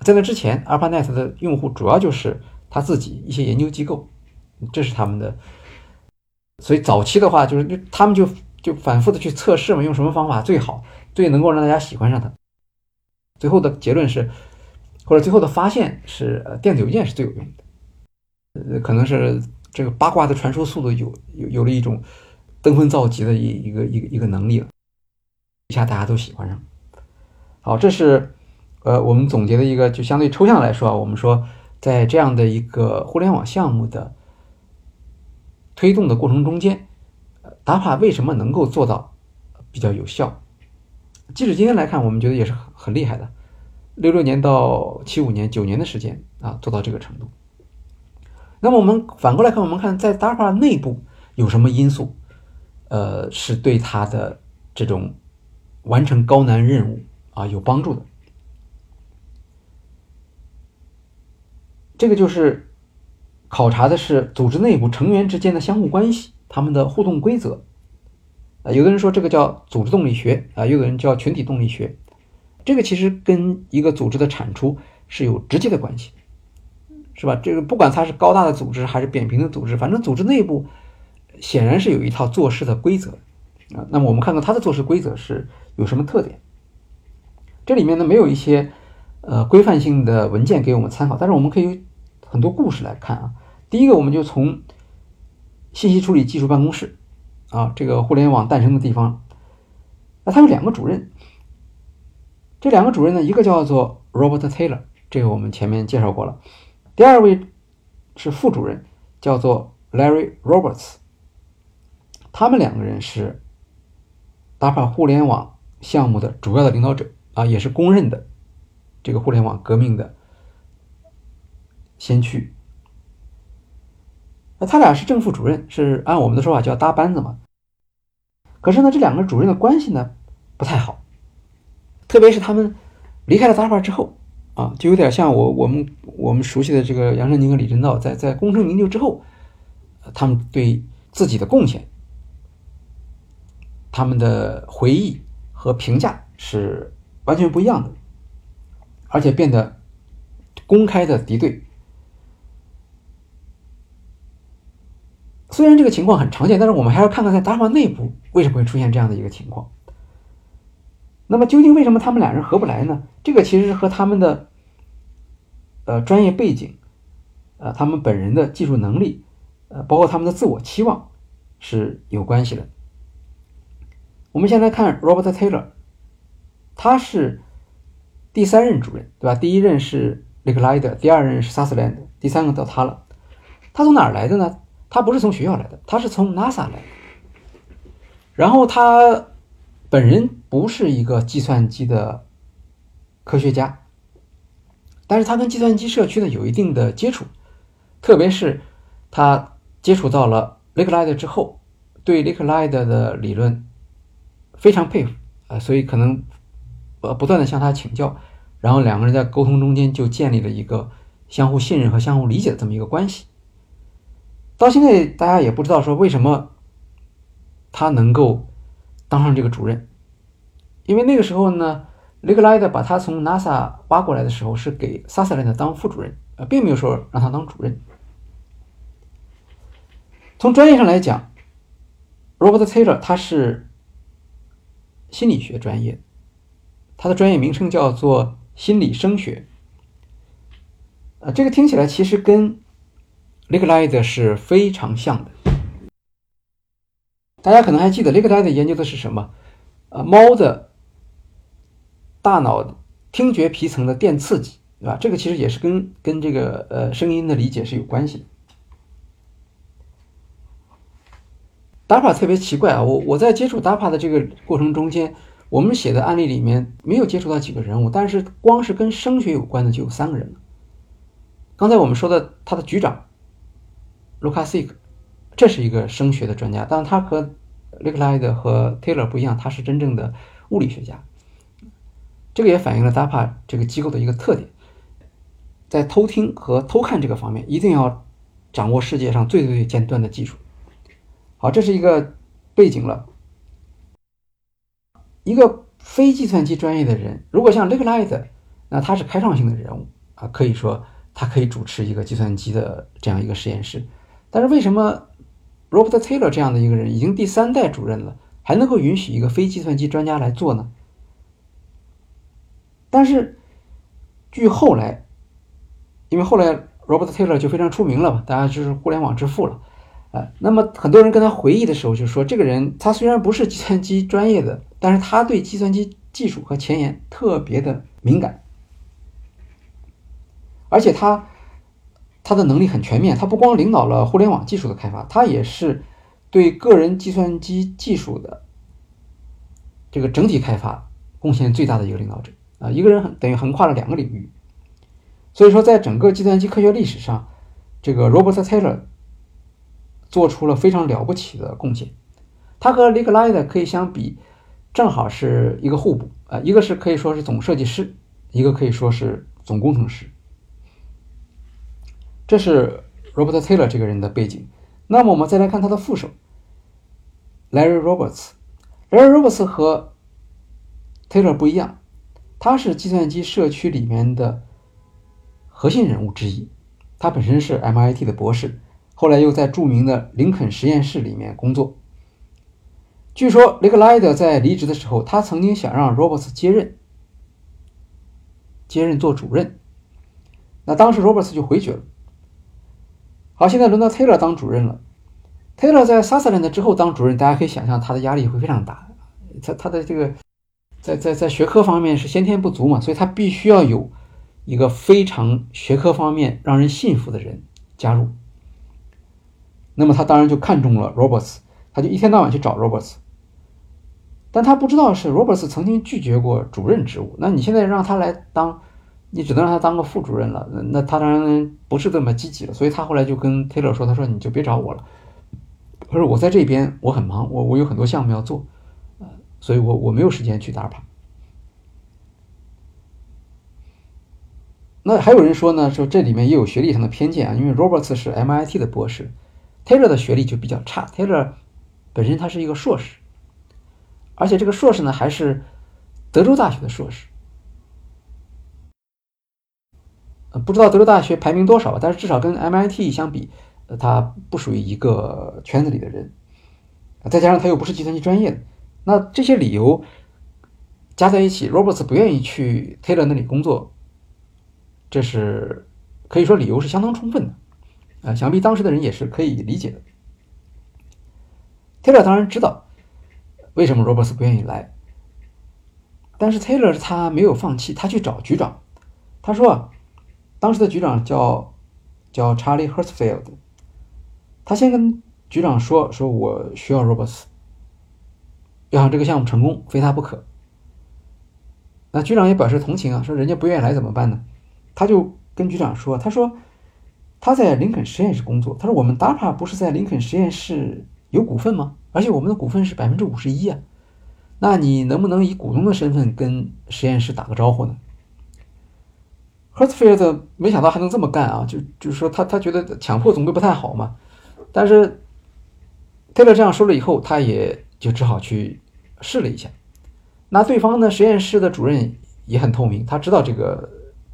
在那之前，ARPANET 的用户主要就是他自己一些研究机构，这是他们的。所以早期的话，就是他们就就反复的去测试嘛，用什么方法最好，最能够让大家喜欢上它。最后的结论是，或者最后的发现是，呃，电子邮件是最有用的。呃，可能是这个八卦的传输速度有有有了一种登峰造极的一一个一个一个能力了，一下大家都喜欢上。好，这是呃我们总结的一个就相对抽象来说啊，我们说在这样的一个互联网项目的推动的过程中间，达法为什么能够做到比较有效？即使今天来看，我们觉得也是很很厉害的，六六年到七五年九年的时间啊，做到这个程度。那么我们反过来看，我们看在 DARPA 内部有什么因素，呃，是对它的这种完成高难任务啊有帮助的。这个就是考察的是组织内部成员之间的相互关系，他们的互动规则，啊，有的人说这个叫组织动力学啊，有的人叫群体动力学。这个其实跟一个组织的产出是有直接的关系，是吧？这个不管它是高大的组织还是扁平的组织，反正组织内部显然是有一套做事的规则啊。那么我们看看它的做事规则是有什么特点？这里面呢没有一些呃规范性的文件给我们参考，但是我们可以有很多故事来看啊。第一个，我们就从信息处理技术办公室啊，这个互联网诞生的地方，那它有两个主任。这两个主任呢，一个叫做 Robert Taylor，这个我们前面介绍过了。第二位是副主任，叫做 Larry Roberts。他们两个人是打发互联网项目的主要的领导者啊，也是公认的这个互联网革命的先驱。那他俩是正副主任，是按我们的说法叫搭班子嘛。可是呢，这两个主任的关系呢不太好。特别是他们离开了 DARPA 之后啊，就有点像我我们我们熟悉的这个杨振宁和李政道在在功成名就之后，他们对自己的贡献、他们的回忆和评价是完全不一样的，而且变得公开的敌对。虽然这个情况很常见，但是我们还要看看在 DARPA 内部为什么会出现这样的一个情况。那么究竟为什么他们两人合不来呢？这个其实是和他们的呃专业背景，呃他们本人的技术能力，呃包括他们的自我期望是有关系的。我们先来看 Robert Taylor，他是第三任主任，对吧？第一任是 l i k e l i d e r 第二任是 Sutherland，第三个到他了。他从哪儿来的呢？他不是从学校来的，他是从 NASA 来的。然后他。本人不是一个计算机的科学家，但是他跟计算机社区呢有一定的接触，特别是他接触到了 l i k e l i d e 之后，对 l i k e l i d e 的理论非常佩服啊，所以可能呃不断的向他请教，然后两个人在沟通中间就建立了一个相互信任和相互理解的这么一个关系。到现在大家也不知道说为什么他能够。当上这个主任，因为那个时候呢，雷克莱德把他从 NASA 挖过来的时候，是给萨瑟兰的当副主任，呃，并没有说让他当主任。从专业上来讲，Robert Taylor 他是心理学专业，它的专业名称叫做心理声学。呃，这个听起来其实跟雷克莱德是非常像的。大家可能还记得雷克莱德研究的是什么？呃，猫的大脑听觉皮层的电刺激，对吧？这个其实也是跟跟这个呃声音的理解是有关系的。DAPA 特别奇怪啊，我我在接触 DAPA 的这个过程中间，我们写的案例里面没有接触到几个人物，但是光是跟声学有关的就有三个人。刚才我们说的他的局长卢卡西克。这是一个声学的专家，但他和 l i k e l i d 和 Taylor 不一样，他是真正的物理学家。这个也反映了 DAPA 这个机构的一个特点，在偷听和偷看这个方面，一定要掌握世界上最最最尖端的技术。好，这是一个背景了。一个非计算机专业的人，如果像 l i k e l i d 那他是开创性的人物啊，可以说他可以主持一个计算机的这样一个实验室。但是为什么？Robert Taylor 这样的一个人已经第三代主任了，还能够允许一个非计算机专家来做呢？但是，据后来，因为后来 Robert Taylor 就非常出名了嘛，大家就是互联网之父了，呃，那么很多人跟他回忆的时候就说，这个人他虽然不是计算机专业的，但是他对计算机技术和前沿特别的敏感，而且他。他的能力很全面，他不光领导了互联网技术的开发，他也是对个人计算机技术的这个整体开发贡献最大的一个领导者啊！一个人很等于横跨了两个领域，所以说在整个计算机科学历史上，这个 Robert Taylor 做出了非常了不起的贡献。他和 l i k e l i d 可以相比，正好是一个互补啊，一个是可以说是总设计师，一个可以说是总工程师。这是 Robert Taylor 这个人的背景。那么我们再来看他的副手 Larry Roberts。Larry，Roberts 和 Taylor 不一样，他是计算机社区里面的核心人物之一。他本身是 MIT 的博士，后来又在著名的林肯实验室里面工作。据说雷克莱德在离职的时候，他曾经想让 Roberts 接任，接任做主任。那当时 Roberts 就回绝了。好，现在轮到 Taylor 当主任了。Taylor 在 Sutherland 之后当主任，大家可以想象他的压力会非常大。他他的这个在在在学科方面是先天不足嘛，所以他必须要有。一个非常学科方面让人信服的人加入，那么他当然就看中了 Roberts，他就一天到晚去找 Roberts，但他不知道是 Roberts 曾经拒绝过主任职务，那你现在让他来当，你只能让他当个副主任了，那他当然不是这么积极了，所以他后来就跟 Taylor 说，他说你就别找我了，他说我在这边我很忙，我我有很多项目要做，呃，所以我我没有时间去打 a 那还有人说呢，说这里面也有学历上的偏见啊，因为 Roberts 是 MIT 的博士，Taylor 的学历就比较差。Taylor 本身他是一个硕士，而且这个硕士呢还是德州大学的硕士。呃，不知道德州大学排名多少吧，但是至少跟 MIT 相比，呃，他不属于一个圈子里的人。再加上他又不是计算机专业的，那这些理由加在一起，Roberts 不愿意去 Taylor 那里工作。这是可以说理由是相当充分的，啊，想必当时的人也是可以理解的。Taylor 当然知道为什么 Roberts 不愿意来，但是 Taylor 他没有放弃，他去找局长，他说，当时的局长叫叫 Charlie Hertzfeld，他先跟局长说，说我需要 Roberts，要想这个项目成功，非他不可。那局长也表示同情啊，说人家不愿意来怎么办呢？他就跟局长说：“他说他在林肯实验室工作。他说我们 DAPA 不是在林肯实验室有股份吗？而且我们的股份是百分之五十一啊。那你能不能以股东的身份跟实验室打个招呼呢？”Hertzfeld 没想到还能这么干啊！就就是说他他觉得强迫总归不太好嘛。但是 Taylor 这样说了以后，他也就只好去试了一下。那对方呢，实验室的主任也很透明，他知道这个。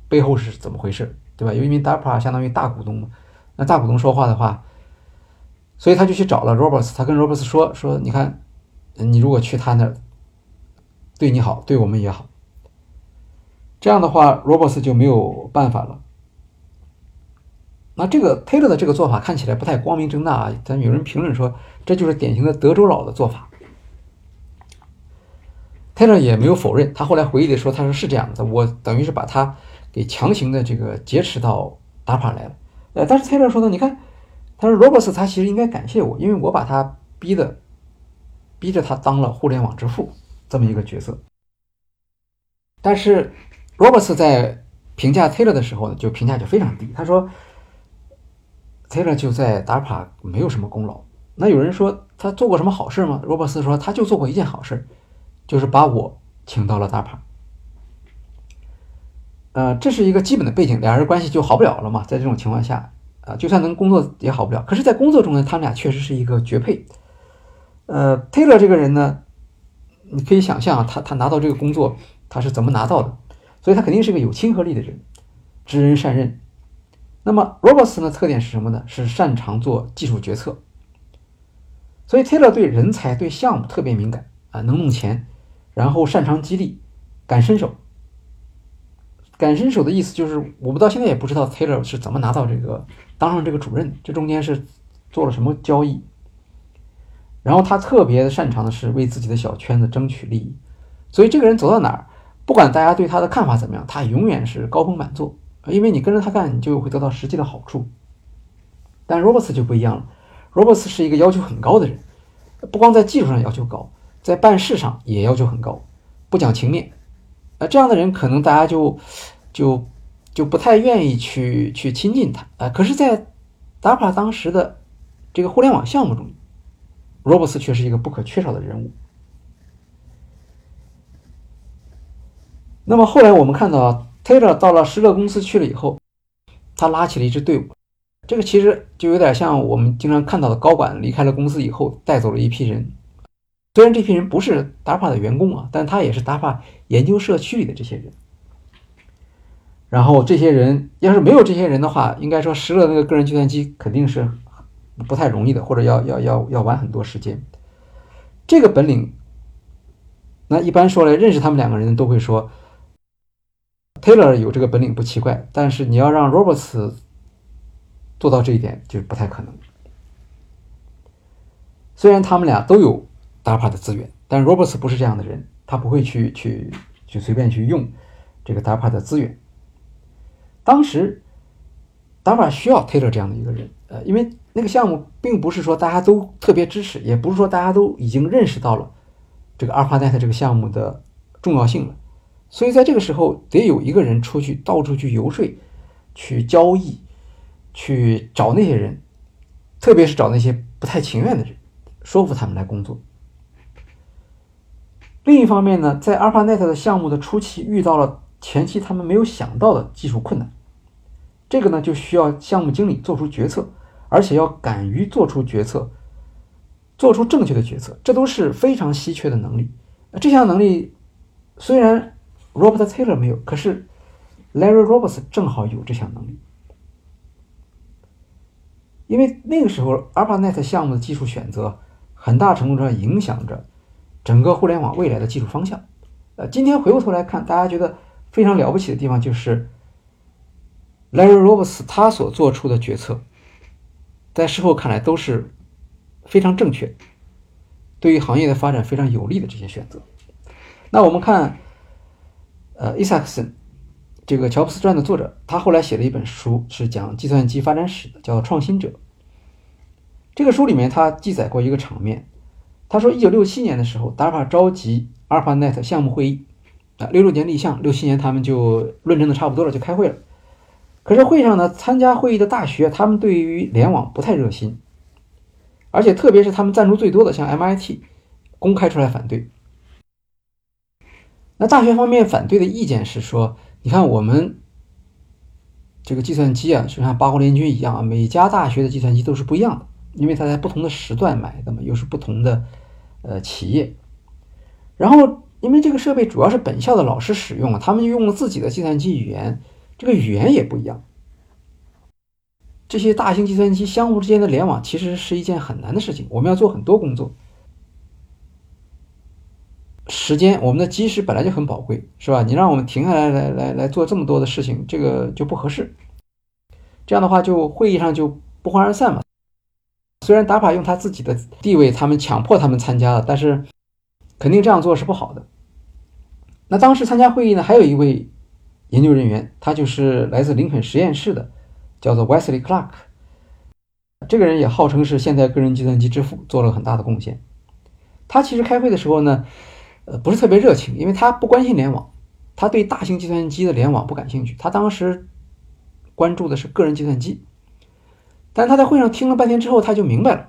背后是怎么回事，对吧？因为 DARPA 相当于大股东嘛，那大股东说话的话，所以他就去找了 Roberts，他跟 Roberts 说说，你看，你如果去他那儿，对你好，对我们也好。这样的话，Roberts 就没有办法了。那这个 Taylor 的这个做法看起来不太光明正大啊，但有人评论说，这就是典型的德州佬的做法。Taylor 也没有否认，他后来回忆的说，他说是这样的，我等于是把他。给强行的这个劫持到达帕来了，呃，但是 Taylor 说呢，你看，他说 Roberts 他其实应该感谢我，因为我把他逼的，逼着他当了互联网之父这么一个角色。但是 Roberts 在评价 Taylor 的时候呢，就评价就非常低，他说 Taylor 就在 DARPA 没有什么功劳。那有人说他做过什么好事吗？Roberts 说他就做过一件好事，就是把我请到了 DARPA。呃，这是一个基本的背景，两人关系就好不了了嘛。在这种情况下，啊，就算能工作也好不了。可是，在工作中呢，他们俩确实是一个绝配。呃，Taylor 这个人呢，你可以想象他他拿到这个工作他是怎么拿到的，所以他肯定是个有亲和力的人，知人善任。那么，Roberts 呢，特点是什么呢？是擅长做技术决策。所以，Taylor 对人才、对项目特别敏感啊，能弄钱，然后擅长激励，敢伸手。敢伸手的意思就是，我们到现在也不知道 Taylor 是怎么拿到这个当上这个主任，这中间是做了什么交易。然后他特别擅长的是为自己的小圈子争取利益，所以这个人走到哪儿，不管大家对他的看法怎么样，他永远是高朋满座，因为你跟着他干，你就会得到实际的好处。但 Roberts 就不一样了，Roberts 是一个要求很高的人，不光在技术上要求高，在办事上也要求很高，不讲情面。啊，这样的人可能大家就就就不太愿意去去亲近他啊。可是，在达帕当时的这个互联网项目中罗伯斯却是一个不可缺少的人物。那么后来我们看到 Taylor 到了施乐公司去了以后，他拉起了一支队伍。这个其实就有点像我们经常看到的高管离开了公司以后带走了一批人。虽然这批人不是 DAPA 的员工啊，但他也是 DAPA 研究社区里的这些人。然后这些人要是没有这些人的话，应该说拾了那个个人计算机肯定是不太容易的，或者要要要要玩很多时间。这个本领，那一般说来，认识他们两个人都会说，Taylor 有这个本领不奇怪，但是你要让 Roberts 做到这一点就不太可能。虽然他们俩都有 DARPA 的资源，但 Roberts 不是这样的人，他不会去去去随便去用这个 DARPA 的资源。当时，DARPA 需要 Taylor 这样的一个人，呃，因为那个项目并不是说大家都特别支持，也不是说大家都已经认识到了这个 ARPANET 这个项目的重要性了，所以在这个时候得有一个人出去到处去游说、去交易、去找那些人，特别是找那些不太情愿的人，说服他们来工作。另一方面呢，在 ARPANET 的项目的初期遇到了前期他们没有想到的技术困难。这个呢，就需要项目经理做出决策，而且要敢于做出决策，做出正确的决策，这都是非常稀缺的能力。这项能力虽然 Robert Taylor 没有，可是 Larry Roberts 正好有这项能力。因为那个时候 ARPANET 项目的技术选择，很大程度上影响着整个互联网未来的技术方向。呃，今天回过头来看，大家觉得非常了不起的地方就是。Larry Roberts 他所做出的决策，在事后看来都是非常正确，对于行业的发展非常有利的这些选择。那我们看，呃，Isaacson 这个乔布斯传的作者，他后来写了一本书，是讲计算机发展史的，叫《创新者》。这个书里面他记载过一个场面，他说，一九六七年的时候，DARPA 召集 ARPANET 项目会议，啊，六六年立项，六七年他们就论证的差不多了，就开会了。可是会上呢，参加会议的大学，他们对于联网不太热心，而且特别是他们赞助最多的，像 MIT，公开出来反对。那大学方面反对的意见是说，你看我们这个计算机啊，就像八国联军一样啊，每家大学的计算机都是不一样的，因为它在不同的时段买的嘛，又是不同的呃企业。然后因为这个设备主要是本校的老师使用啊，他们用了自己的计算机语言。这个语言也不一样，这些大型计算机相互之间的联网其实是一件很难的事情，我们要做很多工作，时间我们的基石本来就很宝贵，是吧？你让我们停下来来来来做这么多的事情，这个就不合适。这样的话，就会议上就不欢而散嘛。虽然达法用他自己的地位，他们强迫他们参加了，但是肯定这样做是不好的。那当时参加会议呢，还有一位。研究人员，他就是来自林肯实验室的，叫做 Wesley Clark。这个人也号称是现代个人计算机之父，做了很大的贡献。他其实开会的时候呢，呃，不是特别热情，因为他不关心联网，他对大型计算机的联网不感兴趣。他当时关注的是个人计算机。但他在会上听了半天之后，他就明白了，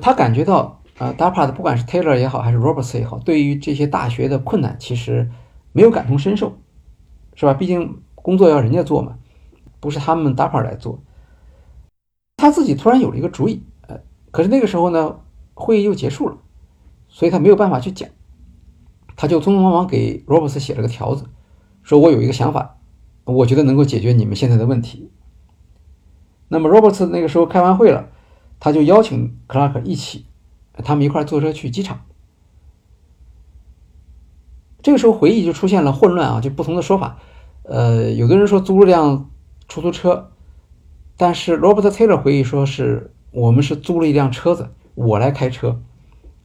他感觉到啊，DARPA 的不管是 Taylor 也好，还是 Roberts 也好，对于这些大学的困难，其实没有感同身受。是吧？毕竟工作要人家做嘛，不是他们 DAPA 来做。他自己突然有了一个主意，呃，可是那个时候呢，会议又结束了，所以他没有办法去讲，他就匆匆忙忙给 Roberts 写了个条子，说我有一个想法，我觉得能够解决你们现在的问题。那么，Roberts 那个时候开完会了，他就邀请克拉克一起，他们一块坐车去机场。这个时候回忆就出现了混乱啊，就不同的说法。呃，有的人说租了辆出租车，但是 Robert Taylor 回忆说是我们是租了一辆车子，我来开车。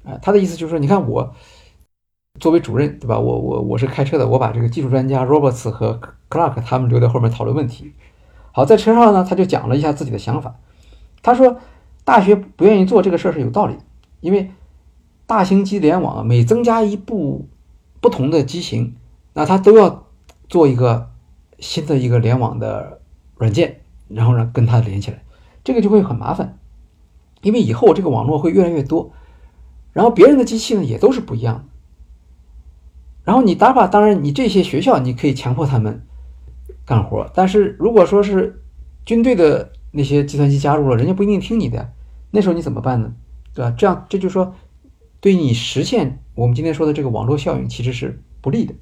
啊，他的意思就是说，你看我作为主任，对吧？我我我是开车的，我把这个技术专家 Roberts 和 Clark 他们留在后面讨论问题。好，在车上呢，他就讲了一下自己的想法。他说，大学不愿意做这个事儿是有道理，因为大型机联网每增加一部。不同的机型，那它都要做一个新的一个联网的软件，然后呢跟它连起来，这个就会很麻烦，因为以后这个网络会越来越多，然后别人的机器呢也都是不一样的，然后你打法，当然你这些学校你可以强迫他们干活，但是如果说是军队的那些计算机加入了，人家不一定听你的，那时候你怎么办呢？对吧？这样这就说对你实现我们今天说的这个网络效应其实是不利的。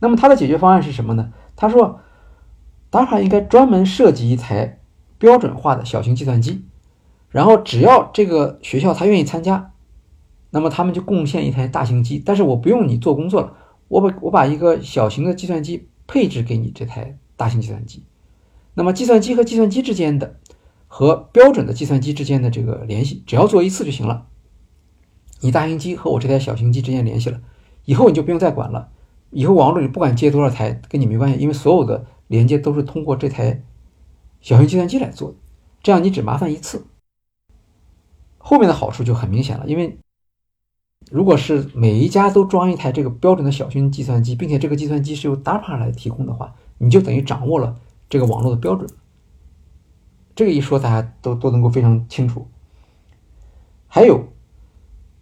那么它的解决方案是什么呢？他说达卡应该专门设计一台标准化的小型计算机，然后只要这个学校他愿意参加，那么他们就贡献一台大型机。但是我不用你做工作了，我把我把一个小型的计算机配置给你这台大型计算机。那么计算机和计算机之间的和标准的计算机之间的这个联系，只要做一次就行了。你大型机和我这台小型机之间联系了，以后你就不用再管了。以后网络里不管接多少台，跟你没关系，因为所有的连接都是通过这台小型计算机来做的，这样你只麻烦一次。后面的好处就很明显了，因为如果是每一家都装一台这个标准的小型计算机，并且这个计算机是由 DARPA 来提供的话，你就等于掌握了这个网络的标准。这个一说，大家都都能够非常清楚。还有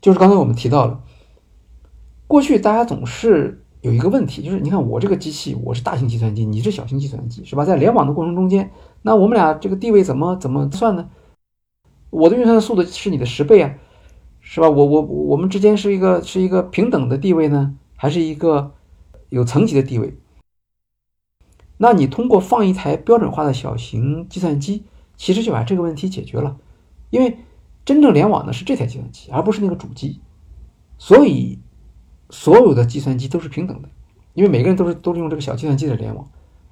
就是刚才我们提到了，过去大家总是。有一个问题，就是你看我这个机器，我是大型计算机，你是小型计算机，是吧？在联网的过程中间，那我们俩这个地位怎么怎么算呢？我的运算速度是你的十倍啊，是吧？我我我们之间是一个是一个平等的地位呢，还是一个有层级的地位？那你通过放一台标准化的小型计算机，其实就把这个问题解决了，因为真正联网的是这台计算机，而不是那个主机，所以。所有的计算机都是平等的，因为每个人都是都是用这个小计算机的联网，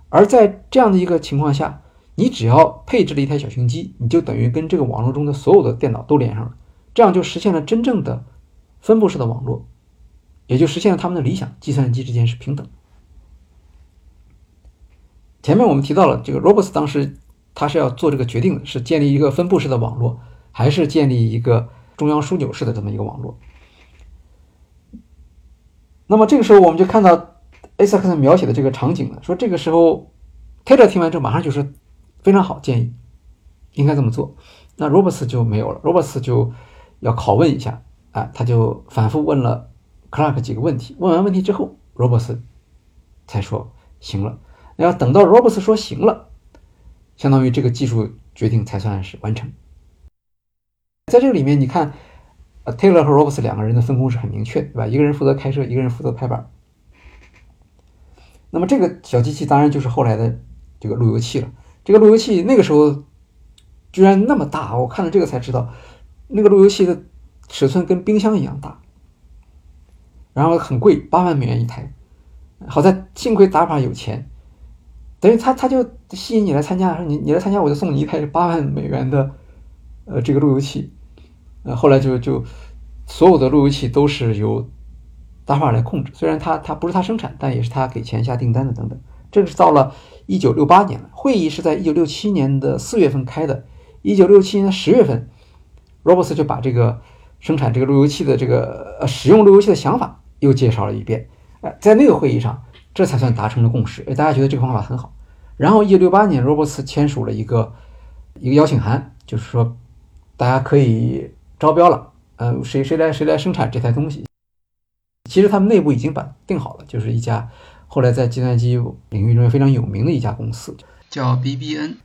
而在这样的一个情况下，你只要配置了一台小型机，你就等于跟这个网络中的所有的电脑都连上了，这样就实现了真正的分布式的网络，也就实现了他们的理想，计算机之间是平等。前面我们提到了这个 Robots 当时他是要做这个决定的，是建立一个分布式的网络，还是建立一个中央枢纽式的这么一个网络？那么这个时候，我们就看到 A 萨克森描写的这个场景了。说这个时候，Taylor 听完之后，马上就说非常好，建议应该这么做。那 Roberts 就没有了，Roberts 就要拷问一下，啊，他就反复问了 Clark 几个问题。问完问题之后，Roberts 才说行了。那要等到 Roberts 说行了，相当于这个技术决定才算是完成。在这个里面，你看。，Taylor 和 Roberts 两个人的分工是很明确，对吧？一个人负责开车，一个人负责拍板。那么这个小机器当然就是后来的这个路由器了。这个路由器那个时候居然那么大，我看了这个才知道，那个路由器的尺寸跟冰箱一样大，然后很贵，八万美元一台。好在幸亏达法有钱，等于他他就吸引你来参加，说你你来参加，我就送你一台八万美元的呃这个路由器。呃，后来就就所有的路由器都是由达法来控制，虽然他他不是他生产，但也是他给钱下订单的等等。这是到了一九六八年，会议是在一九六七年的四月份开的，一九六七年的十月份，Roberts 就把这个生产这个路由器的这个呃使用路由器的想法又介绍了一遍。呃，在那个会议上，这才算达成了共识，哎，大家觉得这个方法很好。然后一九六八年，Roberts 签署了一个一个邀请函，就是说大家可以。招标了，嗯，谁谁来谁来生产这台东西？其实他们内部已经把定好了，就是一家后来在计算机领域中非常有名的一家公司，叫 BBN，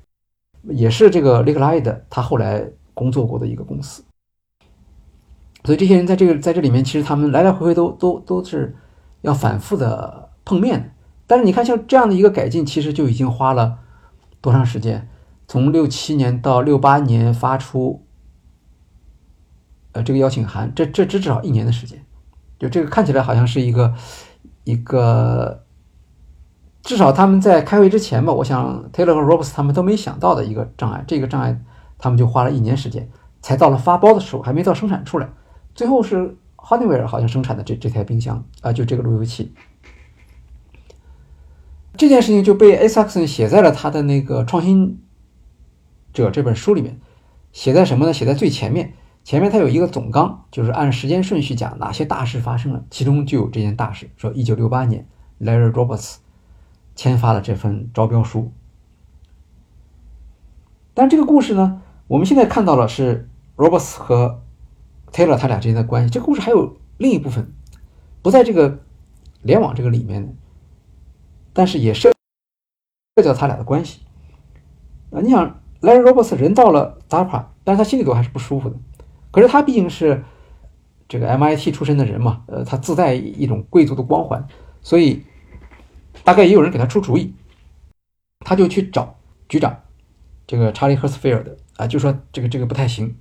也是这个 l i k l i 他后来工作过的一个公司。所以这些人在这个在这里面，其实他们来来回回都都都是要反复的碰面。但是你看，像这样的一个改进，其实就已经花了多长时间？从六七年到六八年发出。呃，这个邀请函，这这这至少一年的时间，就这个看起来好像是一个一个，至少他们在开会之前吧，我想 Taylor 和 Robs 他们都没想到的一个障碍，这个障碍他们就花了一年时间，才到了发包的时候，还没到生产出来，最后是 Honeywell 好像生产的这这台冰箱啊，就这个路由器，这件事情就被 A. Saxon 写在了他的那个创新者这本书里面，写在什么呢？写在最前面。前面它有一个总纲，就是按时间顺序讲哪些大事发生了，其中就有这件大事，说一九六八年，Larry Roberts 签发了这份招标书。但这个故事呢，我们现在看到了是 Roberts 和 Taylor 他俩之间的关系。这个故事还有另一部分不在这个联网这个里面，但是也涉涉及到他俩的关系。啊，你想 Larry Roberts 人到了 DARPA，但是他心里头还是不舒服的。可是他毕竟是这个 MIT 出身的人嘛，呃，他自带一种贵族的光环，所以大概也有人给他出主意，他就去找局长这个查理·赫斯菲尔德啊，就说这个这个不太行，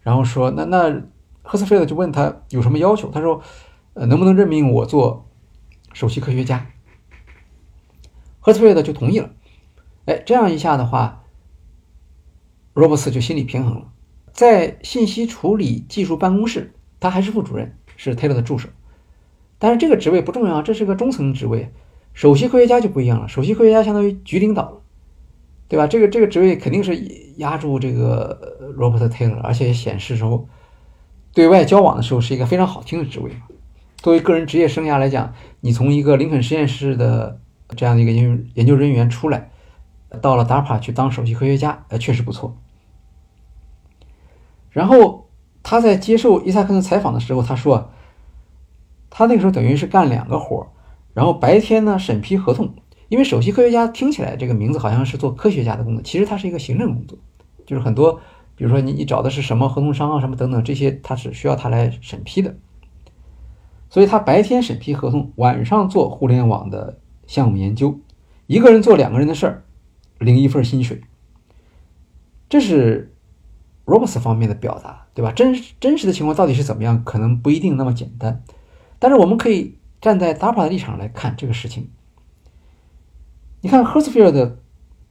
然后说那那赫斯菲尔德就问他有什么要求，他说呃能不能任命我做首席科学家？赫斯菲尔德就同意了，哎，这样一下的话，罗伯斯就心理平衡了。在信息处理技术办公室，他还是副主任，是 Taylor 的助手。但是这个职位不重要，这是个中层职位。首席科学家就不一样了，首席科学家相当于局领导，对吧？这个这个职位肯定是压住这个 Robert Taylor，而且显示出对外交往的时候是一个非常好听的职位。作为个人职业生涯来讲，你从一个林肯实验室的这样的一个研究研究人员出来，到了 DARPA 去当首席科学家，呃，确实不错。然后他在接受伊萨克森采访的时候，他说，他那个时候等于是干两个活儿，然后白天呢审批合同，因为首席科学家听起来这个名字好像是做科学家的工作，其实他是一个行政工作，就是很多，比如说你你找的是什么合同商啊什么等等这些，他是需要他来审批的，所以他白天审批合同，晚上做互联网的项目研究，一个人做两个人的事儿，领一份薪水，这是。Roberts 方面的表达，对吧？真真实的情况到底是怎么样？可能不一定那么简单。但是我们可以站在 DARPA 的立场来看这个事情。你看 h e r s f i e l d 的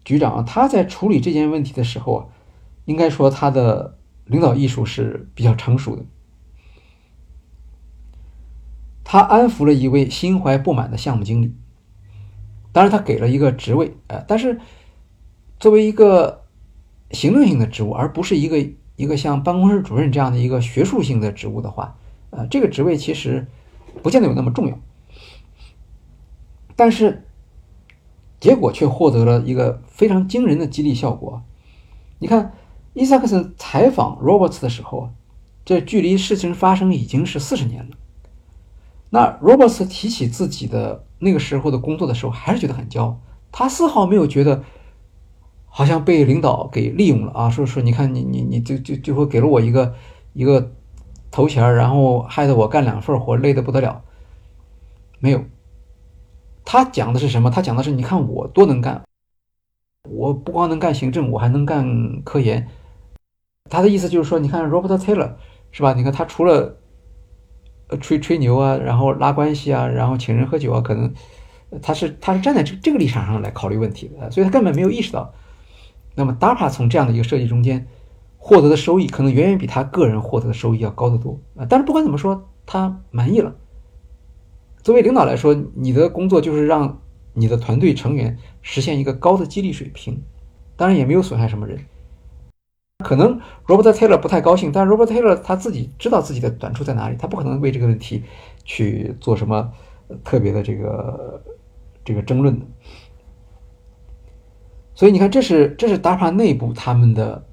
局长，他在处理这件问题的时候啊，应该说他的领导艺术是比较成熟的。他安抚了一位心怀不满的项目经理，当然他给了一个职位，呃，但是作为一个。行政性的职务，而不是一个一个像办公室主任这样的一个学术性的职务的话，呃，这个职位其实不见得有那么重要，但是结果却获得了一个非常惊人的激励效果。你看，伊萨克森采访 Roberts 的时候，这距离事情发生已经是四十年了。那 Roberts 提起自己的那个时候的工作的时候，还是觉得很骄傲，他丝毫没有觉得。好像被领导给利用了啊！说说，你看你你你就就就会给了我一个一个头衔，然后害得我干两份活，累得不得了。没有，他讲的是什么？他讲的是，你看我多能干，我不光能干行政，我还能干科研。他的意思就是说，你看 Robert Taylor 是吧？你看他除了吹吹牛啊，然后拉关系啊，然后请人喝酒啊，可能他是他是站在这这个立场上来考虑问题的，所以他根本没有意识到。那么，DARPA 从这样的一个设计中间获得的收益，可能远远比他个人获得的收益要高得多啊！但是不管怎么说，他满意了。作为领导来说，你的工作就是让你的团队成员实现一个高的激励水平，当然也没有损害什么人。可能 Robert Taylor 不太高兴，但 Robert Taylor 他自己知道自己的短处在哪里，他不可能为这个问题去做什么特别的这个这个争论的。所以你看，这是这是 DARPA 内部他们的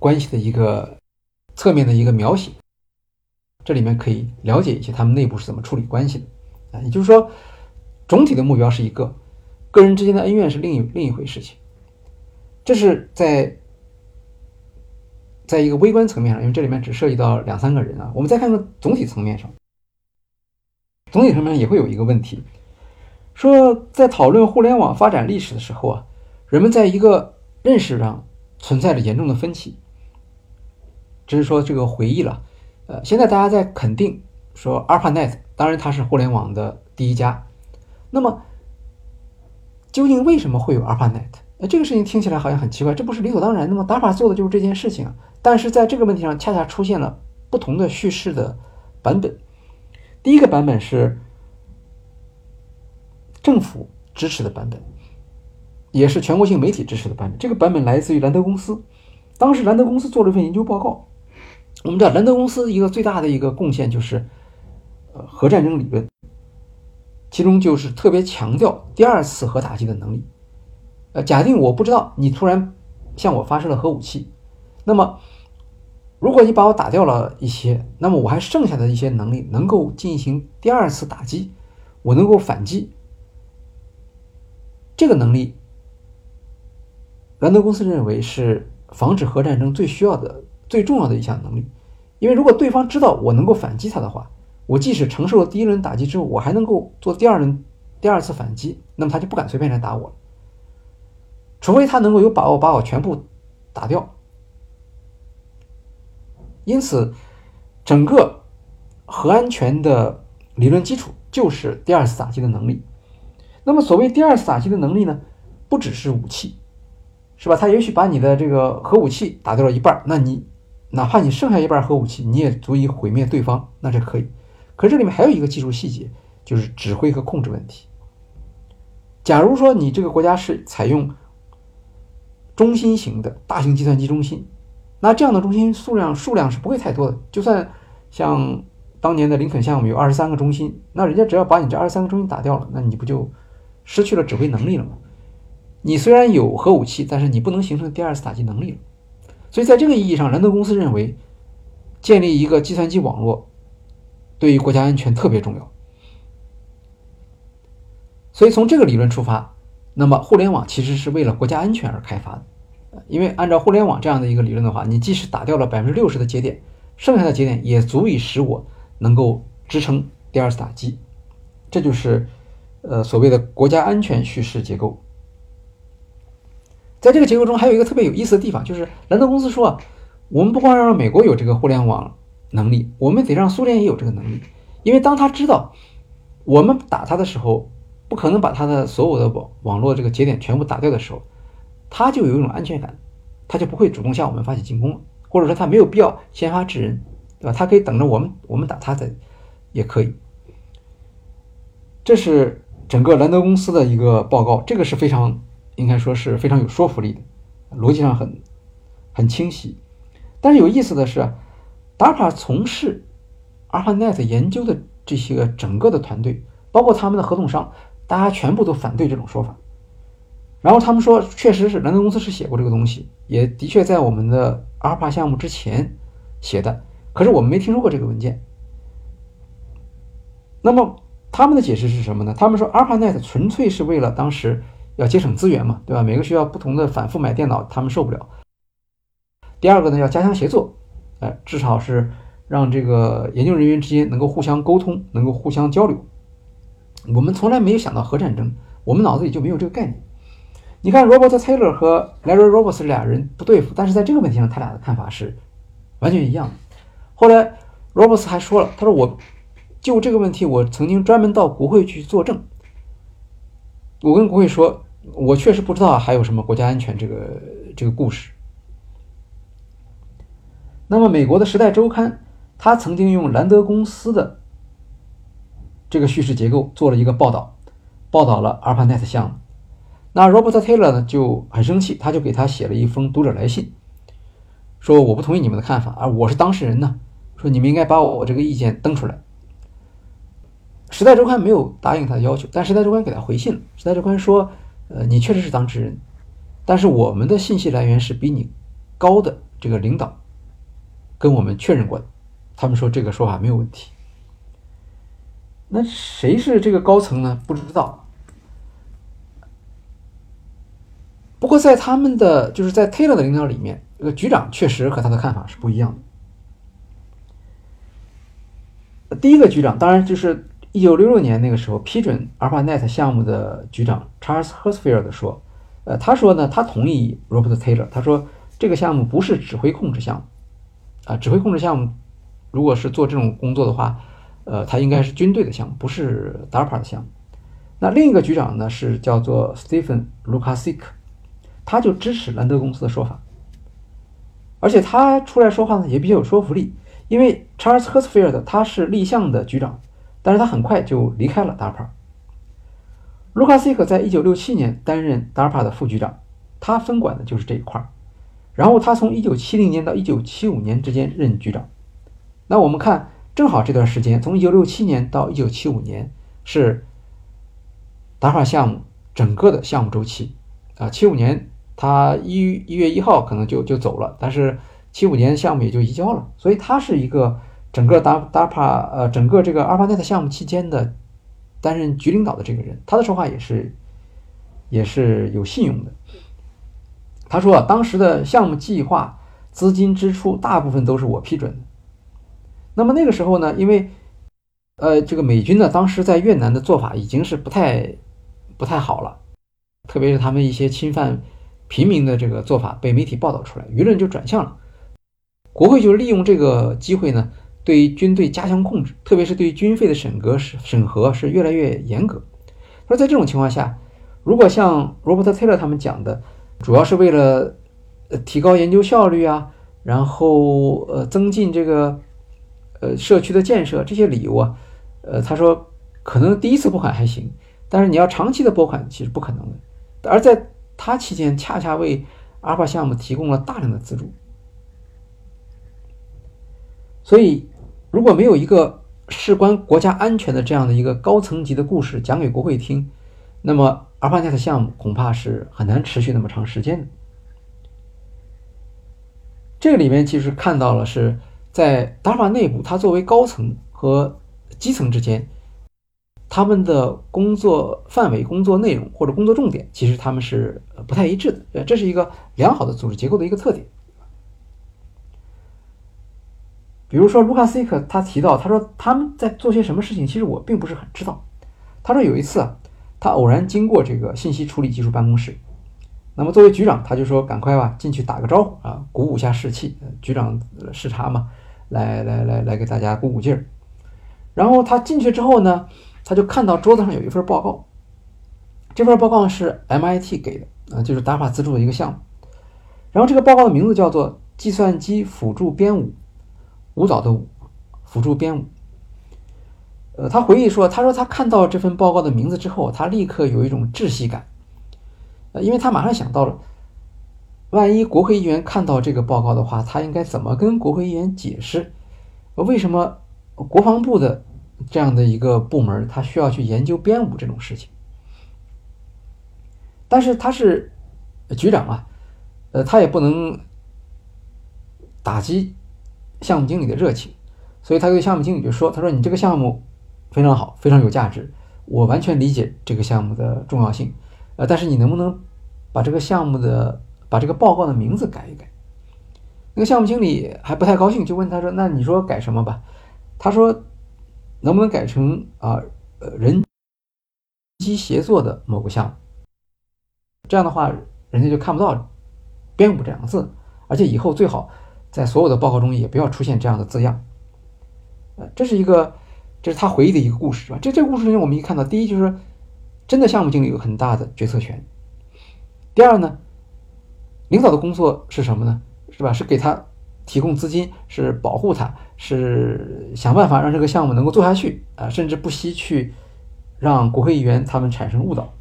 关系的一个侧面的一个描写，这里面可以了解一些他们内部是怎么处理关系的也就是说，总体的目标是一个，个人之间的恩怨是另一另一回事情。这是在在一个微观层面上，因为这里面只涉及到两三个人啊。我们再看看总体层面上，总体层面上也会有一个问题，说在讨论互联网发展历史的时候啊。人们在一个认识上存在着严重的分歧，只是说这个回忆了。呃，现在大家在肯定说 ARPANET，当然它是互联网的第一家。那么，究竟为什么会有 ARPANET？哎，这个事情听起来好像很奇怪，这不是理所当然的吗打法做的就是这件事情。但是在这个问题上，恰恰出现了不同的叙事的版本。第一个版本是政府支持的版本。也是全国性媒体支持的版本。这个版本来自于兰德公司。当时兰德公司做了一份研究报告。我们知道兰德公司一个最大的一个贡献就是，核战争理论，其中就是特别强调第二次核打击的能力。呃，假定我不知道你突然向我发射了核武器，那么如果你把我打掉了一些，那么我还剩下的一些能力能够进行第二次打击，我能够反击。这个能力。兰德公司认为是防止核战争最需要的、最重要的一项能力，因为如果对方知道我能够反击他的话，我即使承受了第一轮打击之后，我还能够做第二轮第二次反击，那么他就不敢随便来打我了。除非他能够有把握把我全部打掉。因此，整个核安全的理论基础就是第二次打击的能力。那么，所谓第二次打击的能力呢，不只是武器，是吧？他也许把你的这个核武器打掉了一半，那你哪怕你剩下一半核武器，你也足以毁灭对方，那这可以。可是这里面还有一个技术细节，就是指挥和控制问题。假如说你这个国家是采用中心型的大型计算机中心。那这样的中心数量数量是不会太多的，就算像当年的林肯项目有二十三个中心，那人家只要把你这二十三个中心打掉了，那你不就失去了指挥能力了吗？你虽然有核武器，但是你不能形成第二次打击能力了。所以在这个意义上，兰德公司认为建立一个计算机网络对于国家安全特别重要。所以从这个理论出发，那么互联网其实是为了国家安全而开发的。因为按照互联网这样的一个理论的话，你即使打掉了百分之六十的节点，剩下的节点也足以使我能够支撑第二次打击。这就是呃所谓的国家安全叙事结构。在这个结构中，还有一个特别有意思的地方，就是兰德公司说啊，我们不光要让美国有这个互联网能力，我们得让苏联也有这个能力。因为当他知道我们打他的时候，不可能把他的所有的网网络这个节点全部打掉的时候。他就有一种安全感，他就不会主动向我们发起进攻了，或者说他没有必要先发制人，对吧？他可以等着我们，我们打他的也可以。这是整个兰德公司的一个报告，这个是非常应该说是非常有说服力的，逻辑上很很清晰。但是有意思的是，DARPA 从事 ARPANET 研究的这些个整个的团队，包括他们的合同商，大家全部都反对这种说法。然后他们说，确实是兰德公司是写过这个东西，也的确在我们的阿尔法项目之前写的，可是我们没听说过这个文件。那么他们的解释是什么呢？他们说，ARPANET 纯粹是为了当时要节省资源嘛，对吧？每个学校不同的反复买电脑，他们受不了。第二个呢，要加强协作，哎，至少是让这个研究人员之间能够互相沟通，能够互相交流。我们从来没有想到核战争，我们脑子里就没有这个概念。你看，Robert Taylor 和 Larry Roberts 俩人不对付，但是在这个问题上，他俩的看法是完全一样的。后来 Robos 还说了，他说：“我就这个问题，我曾经专门到国会去作证。我跟国会说，我确实不知道还有什么国家安全这个这个故事。”那么，美国的《时代周刊》他曾经用兰德公司的这个叙事结构做了一个报道，报道了 ARPANET 项目。那 Robert Taylor 呢就很生气，他就给他写了一封读者来信，说我不同意你们的看法，而我是当事人呢，说你们应该把我这个意见登出来。时代周刊没有答应他的要求，但时代周刊给他回信了。时代周刊说，呃，你确实是当事人，但是我们的信息来源是比你高的这个领导跟我们确认过的，他们说这个说法没有问题。那谁是这个高层呢？不知道。不过，在他们的就是在 Taylor 的领导里面，这个局长确实和他的看法是不一样的。第一个局长当然就是一九六六年那个时候批准 ARPANET 项目的局长 Charles Hersfield 说：“呃，他说呢，他同意 Robert Taylor。他说这个项目不是指挥控制项目啊，指挥控制项目如果是做这种工作的话，呃，他应该是军队的项目，不是 DARPA 的项目。那另一个局长呢是叫做 Stephen Lukasik。”他就支持兰德公司的说法，而且他出来说话呢也比较有说服力，因为 Charles Hersfield 他是立项的局长，但是他很快就离开了 DARPA。卢卡西克在一九六七年担任 DARPA 的副局长，他分管的就是这一块儿。然后他从一九七零年到一九七五年之间任局长。那我们看，正好这段时间，从一九六七年到一九七五年是 DARPA 项目整个的项目周期啊，七五年。他一一月一号可能就就走了，但是七五年项目也就移交了，所以他是一个整个 Da DARPA 呃整个这个 ARPANET 项目期间的担任局领导的这个人，他的说话也是也是有信用的。他说当时的项目计划资金支出大部分都是我批准的，那么那个时候呢，因为呃这个美军呢当时在越南的做法已经是不太不太好了，特别是他们一些侵犯平民的这个做法被媒体报道出来，舆论就转向了。国会就利用这个机会呢，对军队加强控制，特别是对军费的审核是审核是越来越严格。他说在这种情况下，如果像罗伯特·泰勒他们讲的，主要是为了呃提高研究效率啊，然后呃增进这个呃社区的建设这些理由啊，呃他说可能第一次拨款还行，但是你要长期的拨款其实不可能的。而在他期间，恰恰为阿尔法项目提供了大量的资助，所以如果没有一个。事关国家安全的这样的一个高层级的故事讲给国会听，那么阿尔法 net 项目恐怕是很难持续那么长时间的。这个里面其实看到了是在 DARPA 内部，它作为高层和基层之间，他们的工作范围、工作内容或者工作重点，其实他们是不太一致的。呃，这是一个良好的组织结构的一个特点。比如说，卢卡斯克他提到，他说他们在做些什么事情，其实我并不是很知道。他说有一次啊，他偶然经过这个信息处理技术办公室，那么作为局长，他就说赶快吧进去打个招呼啊，鼓舞一下士气。局长视察嘛，来来来来给大家鼓鼓劲儿。然后他进去之后呢，他就看到桌子上有一份报告，这份报告是 MIT 给的啊，就是 DARPA 资助的一个项目。然后这个报告的名字叫做计算机辅助编舞。舞蹈的舞，辅助编舞。呃，他回忆说：“他说他看到这份报告的名字之后，他立刻有一种窒息感。呃，因为他马上想到了，万一国会议员看到这个报告的话，他应该怎么跟国会议员解释，为什么国防部的这样的一个部门，他需要去研究编舞这种事情？但是他是局长啊，呃，他也不能打击。”项目经理的热情，所以他对项目经理就说：“他说你这个项目非常好，非常有价值，我完全理解这个项目的重要性。呃，但是你能不能把这个项目的把这个报告的名字改一改？”那个项目经理还不太高兴，就问他说：“那你说改什么吧？”他说：“能不能改成啊，呃，人机协作的某个项目？这样的话，人家就看不到‘编舞’这两个字，而且以后最好。”在所有的报告中也不要出现这样的字样，呃，这是一个，这是他回忆的一个故事，是吧？这这个故事里，我们一看到，第一就是真的项目经理有很大的决策权。第二呢，领导的工作是什么呢？是吧？是给他提供资金，是保护他，是想办法让这个项目能够做下去啊，甚至不惜去让国会议员他们产生误导。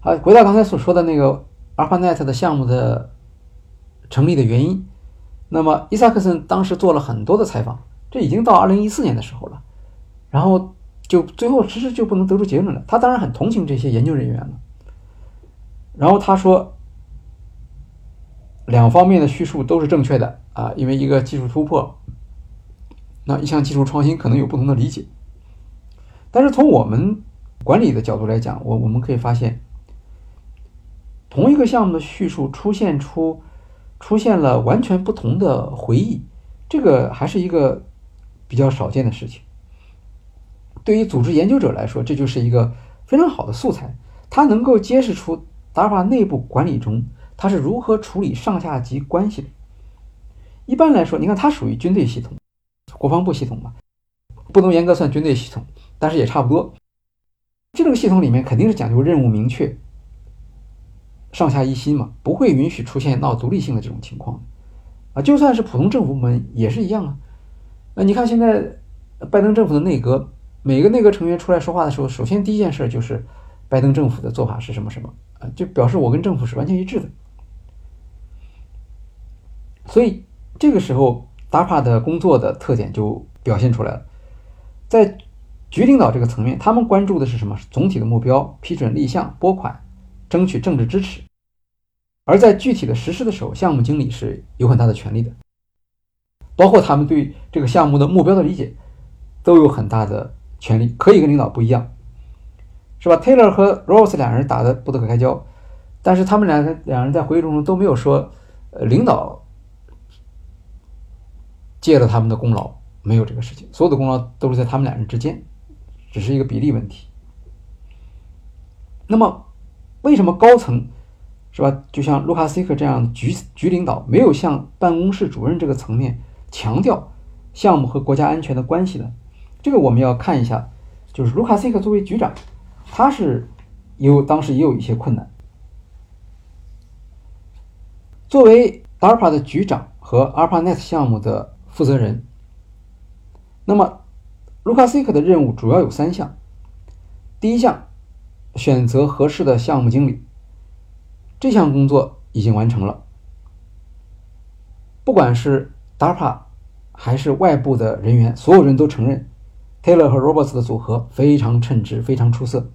好，回到刚才所说的那个 ARPANET 的项目的。成立的原因，那么伊萨克森当时做了很多的采访，这已经到二零一四年的时候了，然后就最后其实就不能得出结论了。他当然很同情这些研究人员了，然后他说，两方面的叙述都是正确的。啊，因为一个技术突破，那一项技术创新可能有不同的理解，但是从我们管理的角度来讲，我我们可以发现，同一个项目的叙述出现出。出现了完全不同的回忆，这个还是一个比较少见的事情。对于组织研究者来说，这就是一个非常好的素材，它能够揭示出 DARPA 内部管理中它是如何处理上下级关系的。一般来说，你看它属于军队系统，国防部系统嘛，不能严格算军队系统，但是也差不多。这个系统里面肯定是讲究任务明确。上下一心嘛，不会允许出现闹独立性的这种情况，啊，就算是普通政府部门也是一样啊。那你看现在拜登政府的内阁，每个内阁成员出来说话的时候，首先第一件事就是拜登政府的做法是什么什么啊，就表示我跟政府是完全一致的。所以这个时候，DAPA 的工作的特点就表现出来了。在局领导这个层面，他们关注的是什么？是总体的目标、批准立项、拨款。争取政治支持，而在具体的实施的时候，项目经理是有很大的权利的，包括他们对这个项目的目标的理解都有很大的权利，可以跟领导不一样，是吧？Taylor 和 Rose 两人打得不得可开交，但是他们两个两人在会议中都没有说，呃，领导借了他们的功劳，没有这个事情，所有的功劳都是在他们两人之间，只是一个比例问题。那么，为什么高层是吧？就像卢卡斯克这样局局领导，没有向办公室主任这个层面强调项目和国家安全的关系呢？这个我们要看一下，就是卢卡斯克作为局长，他是有当时也有一些困难。作为 DARPA 的局长和 ARPANET 项目的负责人，那么卢卡斯克的任务主要有三项。第一项，选择合适的项目经理，这项工作已经完成了。不管是 DARPA 还是外部的人员，所有人都承认 Taylor 和 Roberts 的组合非常称职，非常出色。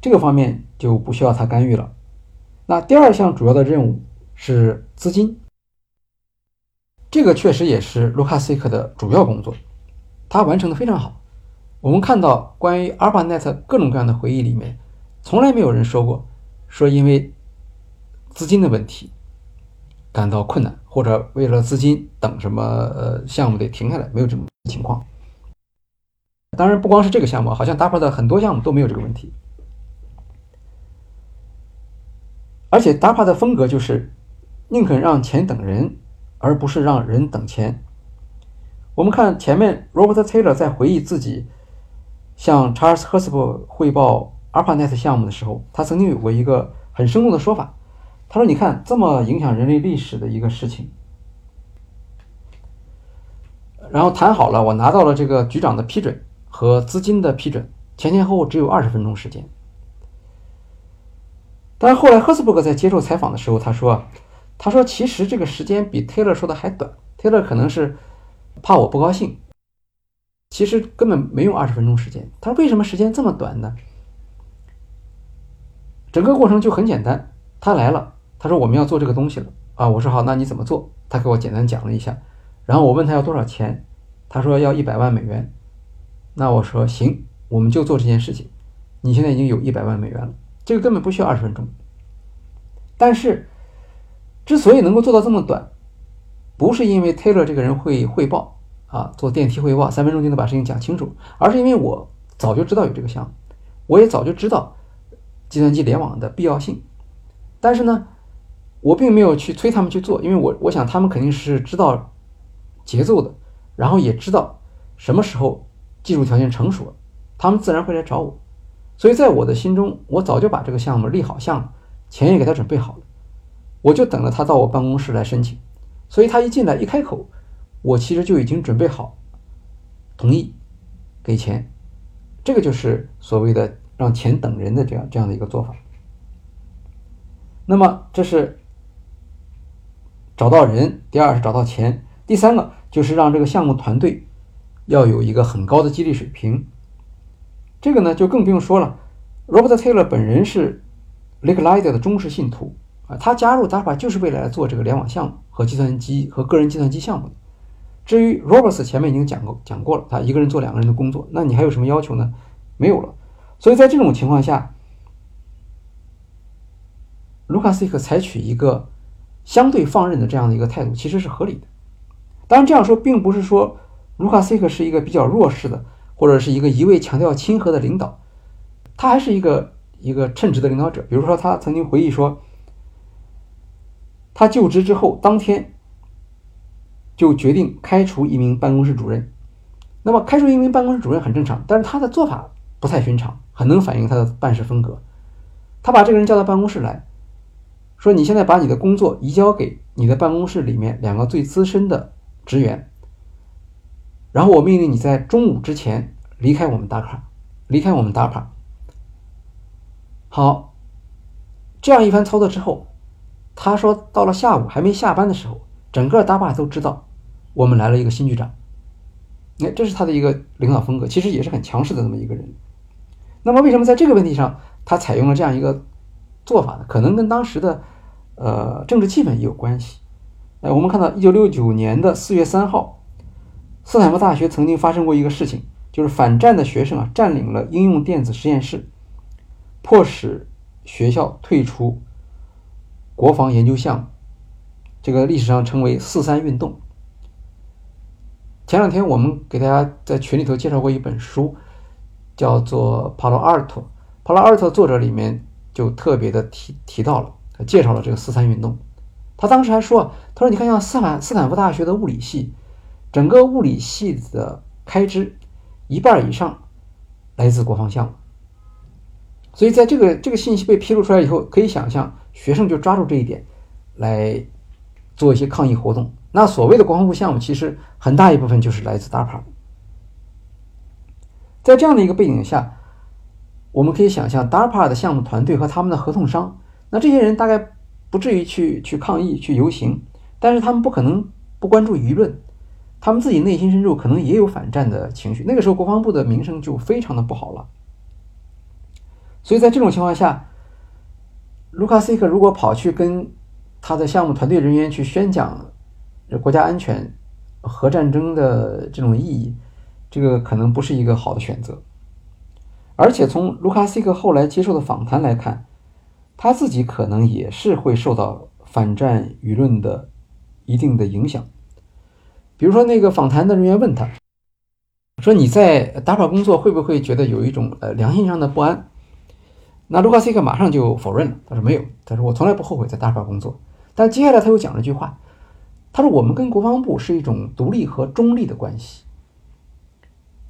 这个方面就不需要他干预了。那第二项主要的任务是资金，这个确实也是卢卡斯克的主要工作，他完成的非常好。我们看到关于 ARPANET 各种各样的回忆里面，从来没有人说过说因为资金的问题感到困难，或者为了资金等什么呃项目得停下来，没有这种情况。当然不光是这个项目，好像 DARPA 的很多项目都没有这个问题。而且，DARPA 的风格就是宁肯让钱等人，而不是让人等钱。我们看前面，Robert Taylor 在回忆自己向 Charles h e r s b e r 汇报 ARPANET 项目的时候，他曾经有过一个很生动的说法。他说：“你看，这么影响人类历史的一个事情，然后谈好了，我拿到了这个局长的批准和资金的批准，前前后后只有二十分钟时间。”但是后来，赫斯伯格在接受采访的时候，他说：“他说其实这个时间比 Taylor 说的还短。Taylor 可能是怕我不高兴，其实根本没用二十分钟时间。他说为什么时间这么短呢？整个过程就很简单。他来了，他说我们要做这个东西了啊。我说好，那你怎么做？他给我简单讲了一下。然后我问他要多少钱，他说要一百万美元。那我说行，我们就做这件事情。你现在已经有一百万美元了。”这个根本不需要二十分钟，但是之所以能够做到这么短，不是因为 Taylor 这个人会汇报啊，做电梯汇报，三分钟就能把事情讲清楚，而是因为我早就知道有这个项目，我也早就知道计算机联网的必要性，但是呢，我并没有去催他们去做，因为我我想他们肯定是知道节奏的，然后也知道什么时候技术条件成熟了，他们自然会来找我。所以在我的心中，我早就把这个项目立好项了，钱也给他准备好了，我就等着他到我办公室来申请。所以他一进来一开口，我其实就已经准备好同意给钱。这个就是所谓的让钱等人的这样这样的一个做法。那么这是找到人，第二是找到钱，第三个就是让这个项目团队要有一个很高的激励水平。这个呢，就更不用说了。Robert Taylor 本人是 Lake Lighter 的忠实信徒啊，他加入 DARPA 就是为了来做这个联网项目和计算机和个人计算机项目。至于 Roberts 前面已经讲过讲过了，他一个人做两个人的工作，那你还有什么要求呢？没有了。所以在这种情况下，卢卡斯克采取一个相对放任的这样的一个态度，其实是合理的。当然这样说，并不是说卢卡斯克是一个比较弱势的。或者是一个一味强调亲和的领导，他还是一个一个称职的领导者。比如说，他曾经回忆说，他就职之后当天就决定开除一名办公室主任。那么，开除一名办公室主任很正常，但是他的做法不太寻常，很能反映他的办事风格。他把这个人叫到办公室来说：“你现在把你的工作移交给你的办公室里面两个最资深的职员。”然后我命令你在中午之前离开我们打卡，离开我们打卡。好，这样一番操作之后，他说到了下午还没下班的时候，整个大坝都知道我们来了一个新局长。哎，这是他的一个领导风格，其实也是很强势的这么一个人。那么为什么在这个问题上他采用了这样一个做法呢？可能跟当时的呃政治气氛也有关系。哎，我们看到一九六九年的四月三号。斯坦福大学曾经发生过一个事情，就是反战的学生啊占领了应用电子实验室，迫使学校退出国防研究项目，这个历史上称为“四三运动”。前两天我们给大家在群里头介绍过一本书，叫做《帕罗阿尔托》。帕罗阿尔托作者里面就特别的提提到了，介绍了这个“四三运动”。他当时还说：“他说你看，像斯坦斯坦福大学的物理系，整个物理系的开支一半以上来自国防项目。所以在这个这个信息被披露出来以后，可以想象学生就抓住这一点来做一些抗议活动。那所谓的国防部项目，其实很大一部分就是来自 DARPA。在这样的一个背景下，我们可以想象 DARPA 的项目团队和他们的合同商，那这些人大概。”不至于去去抗议、去游行，但是他们不可能不关注舆论，他们自己内心深处可能也有反战的情绪。那个时候，国防部的名声就非常的不好了。所以在这种情况下，卢卡斯克如果跑去跟他的项目团队人员去宣讲国家安全、核战争的这种意义，这个可能不是一个好的选择。而且从卢卡斯克后来接受的访谈来看。他自己可能也是会受到反战舆论的一定的影响。比如说，那个访谈的人员问他，说：“你在打法工作会不会觉得有一种呃良心上的不安？”那卢卡斯克马上就否认了，他说：“没有，他说我从来不后悔在打法工作。”但接下来他又讲了一句话，他说：“我们跟国防部是一种独立和中立的关系。”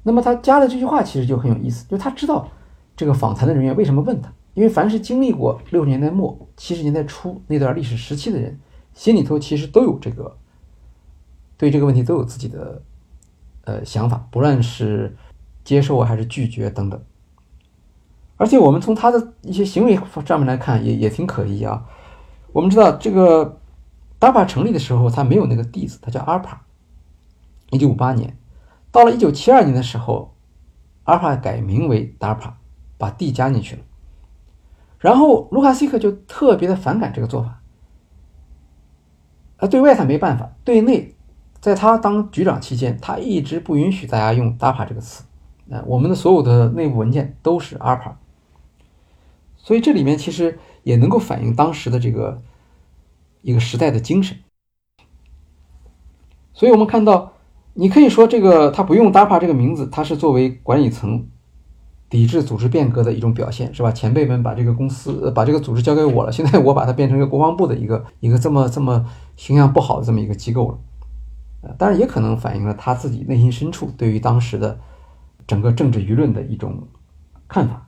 那么他加了这句话，其实就很有意思，就他知道这个访谈的人员为什么问他。因为凡是经历过六十年代末、七十年代初那段历史时期的人，心里头其实都有这个，对这个问题都有自己的呃想法，不论是接受还是拒绝等等。而且我们从他的一些行为上面来看，也也挺可疑啊。我们知道这个 DARPA 成立的时候，他没有那个弟子，他叫 ARPA。一九五八年，到了一九七二年的时候，ARPA 改名为 DARPA，把 D 加进去了。然后卢卡西克就特别的反感这个做法，啊，对外他没办法，对内，在他当局长期间，他一直不允许大家用 DAPA 这个词，啊，我们的所有的内部文件都是 ARPA，所以这里面其实也能够反映当时的这个一个时代的精神，所以我们看到，你可以说这个他不用 DAPA 这个名字，他是作为管理层。抵制组织变革的一种表现，是吧？前辈们把这个公司、把这个组织交给我了，现在我把它变成一个国防部的一个 一个这么这么形象不好的这么一个机构了。呃，当然也可能反映了他自己内心深处对于当时的整个政治舆论的一种看法。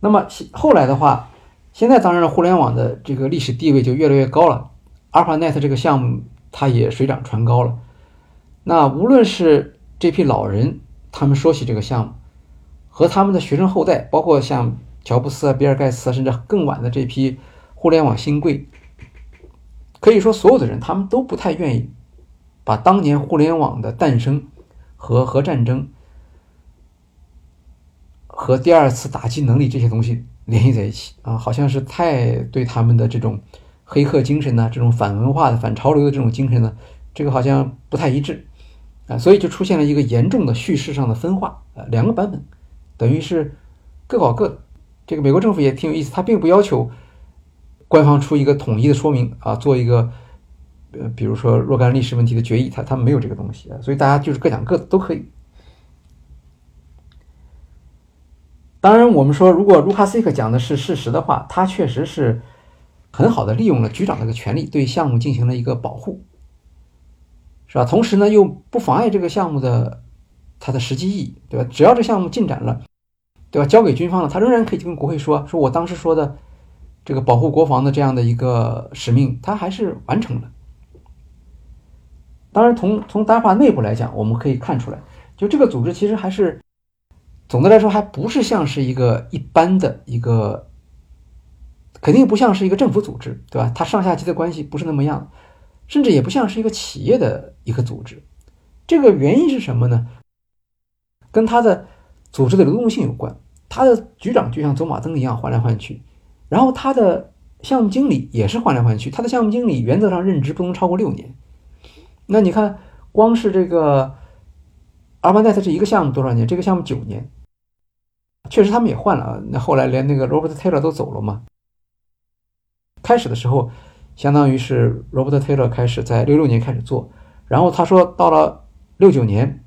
那么后来的话，现在当然互联网的这个历史地位就越来越高了，ARPANET 这个项目它也水涨船高了。那无论是这批老人，他们说起这个项目。和他们的学生后代，包括像乔布斯啊、比尔盖茨啊，甚至更晚的这批互联网新贵，可以说所有的人，他们都不太愿意把当年互联网的诞生和核战争和第二次打击能力这些东西联系在一起啊，好像是太对他们的这种黑客精神呢、这种反文化的、反潮流的这种精神呢，这个好像不太一致啊，所以就出现了一个严重的叙事上的分化啊，两个版本。等于是各搞各的，这个美国政府也挺有意思，他并不要求官方出一个统一的说明啊，做一个呃，比如说若干历史问题的决议，他他没有这个东西啊，所以大家就是各讲各的都可以。当然，我们说如果卢卡斯克讲的是事实的话，他确实是很好的利用了局长这个权利，对项目进行了一个保护，是吧？同时呢，又不妨碍这个项目的。它的实际意义，对吧？只要这项目进展了，对吧？交给军方了，他仍然可以跟国会说：“说我当时说的这个保护国防的这样的一个使命，他还是完成了。”当然，从从 DAPA 内部来讲，我们可以看出来，就这个组织其实还是总的来说还不是像是一个一般的一个，肯定不像是一个政府组织，对吧？它上下级的关系不是那么样，甚至也不像是一个企业的一个组织。这个原因是什么呢？跟他的组织的流动性有关，他的局长就像走马灯一样换来换去，然后他的项目经理也是换来换去，他的项目经理原则上任职不能超过六年。那你看，光是这个阿巴奈特这一个项目多少年？这个项目九年，确实他们也换了啊。那后来连那个 Robert Taylor 都走了嘛。开始的时候相当于是 Robert Taylor 开始在六六年开始做，然后他说到了六九年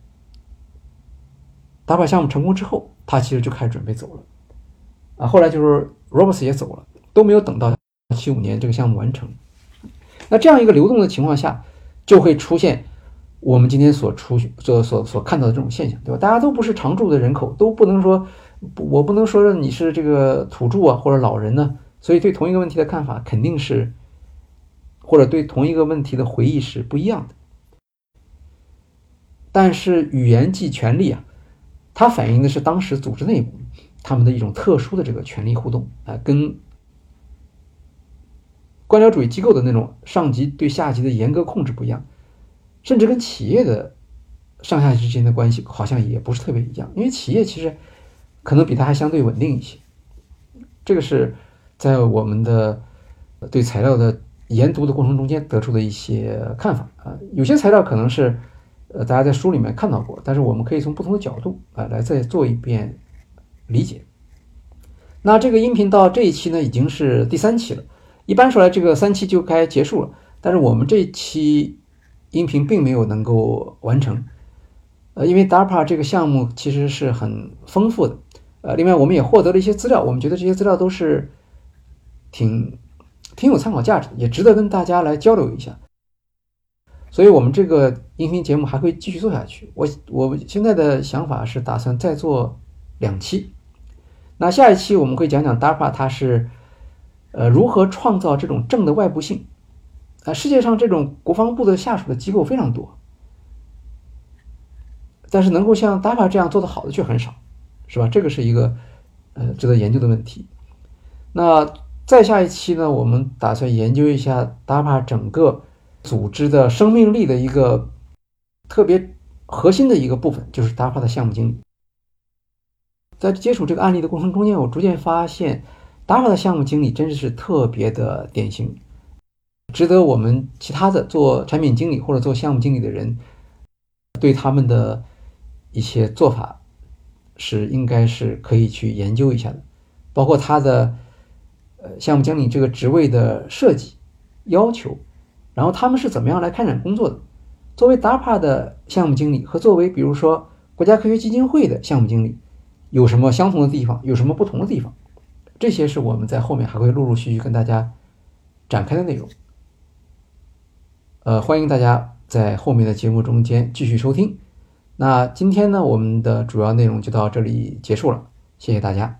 打靶项目成功之后，他其实就开始准备走了，啊，后来就是 Roberts 也走了，都没有等到七五年这个项目完成。那这样一个流动的情况下，就会出现我们今天所出所所所看到的这种现象，对吧？大家都不是常住的人口，都不能说，我不能说你是这个土著啊或者老人呢，所以对同一个问题的看法肯定是，或者对同一个问题的回忆是不一样的。但是语言即权利啊，它反映的是当时组织内部他们的一种特殊的这个权力互动啊，跟。官僚主义机构的那种上级对下级的严格控制不一样，甚至跟企业的上下级之间的关系好像也不是特别一样，因为企业其实可能比它还相对稳定一些。这个是在我们的对材料的研读的过程中间得出的一些看法啊。有些材料可能是呃大家在书里面看到过，但是我们可以从不同的角度啊来再做一遍理解。那这个音频到这一期呢已经是第三期了。一般说来，这个三期就该结束了。但是我们这一期音频并没有能够完成，呃，因为 DARPA 这个项目其实是很丰富的，呃，另外我们也获得了一些资料，我们觉得这些资料都是挺挺有参考价值，也值得跟大家来交流一下。所以，我们这个音频节目还会继续做下去。我我现在的想法是打算再做两期，那下一期我们会讲讲 DARPA 它是。呃，如何创造这种正的外部性？啊，世界上这种国防部的下属的机构非常多，但是能够像 DARPA 这样做的好的却很少，是吧？这个是一个呃值得研究的问题。那再下一期呢，我们打算研究一下 DAPA 整个组织的生命力的一个特别核心的一个部分，就是 DAPA 的项目经理。在接触这个案例的过程中间，我逐渐发现。，DAPA 的项目经理真的是特别的典型，值得我们其他的做产品经理或者做项目经理的人对他们的一些做法是应该是可以去研究一下的，包括他的呃项目经理这个职位的设计要求，然后他们是怎么样来开展工作的。作为 DAPA 的项目经理和作为比如说国家科学基金会的项目经理有什么相同的地方，有什么不同的地方？这些是我们在后面还会陆陆续续跟大家展开的内容，呃，欢迎大家在后面的节目中间继续收听。那今天呢，我们的主要内容就到这里结束了，谢谢大家。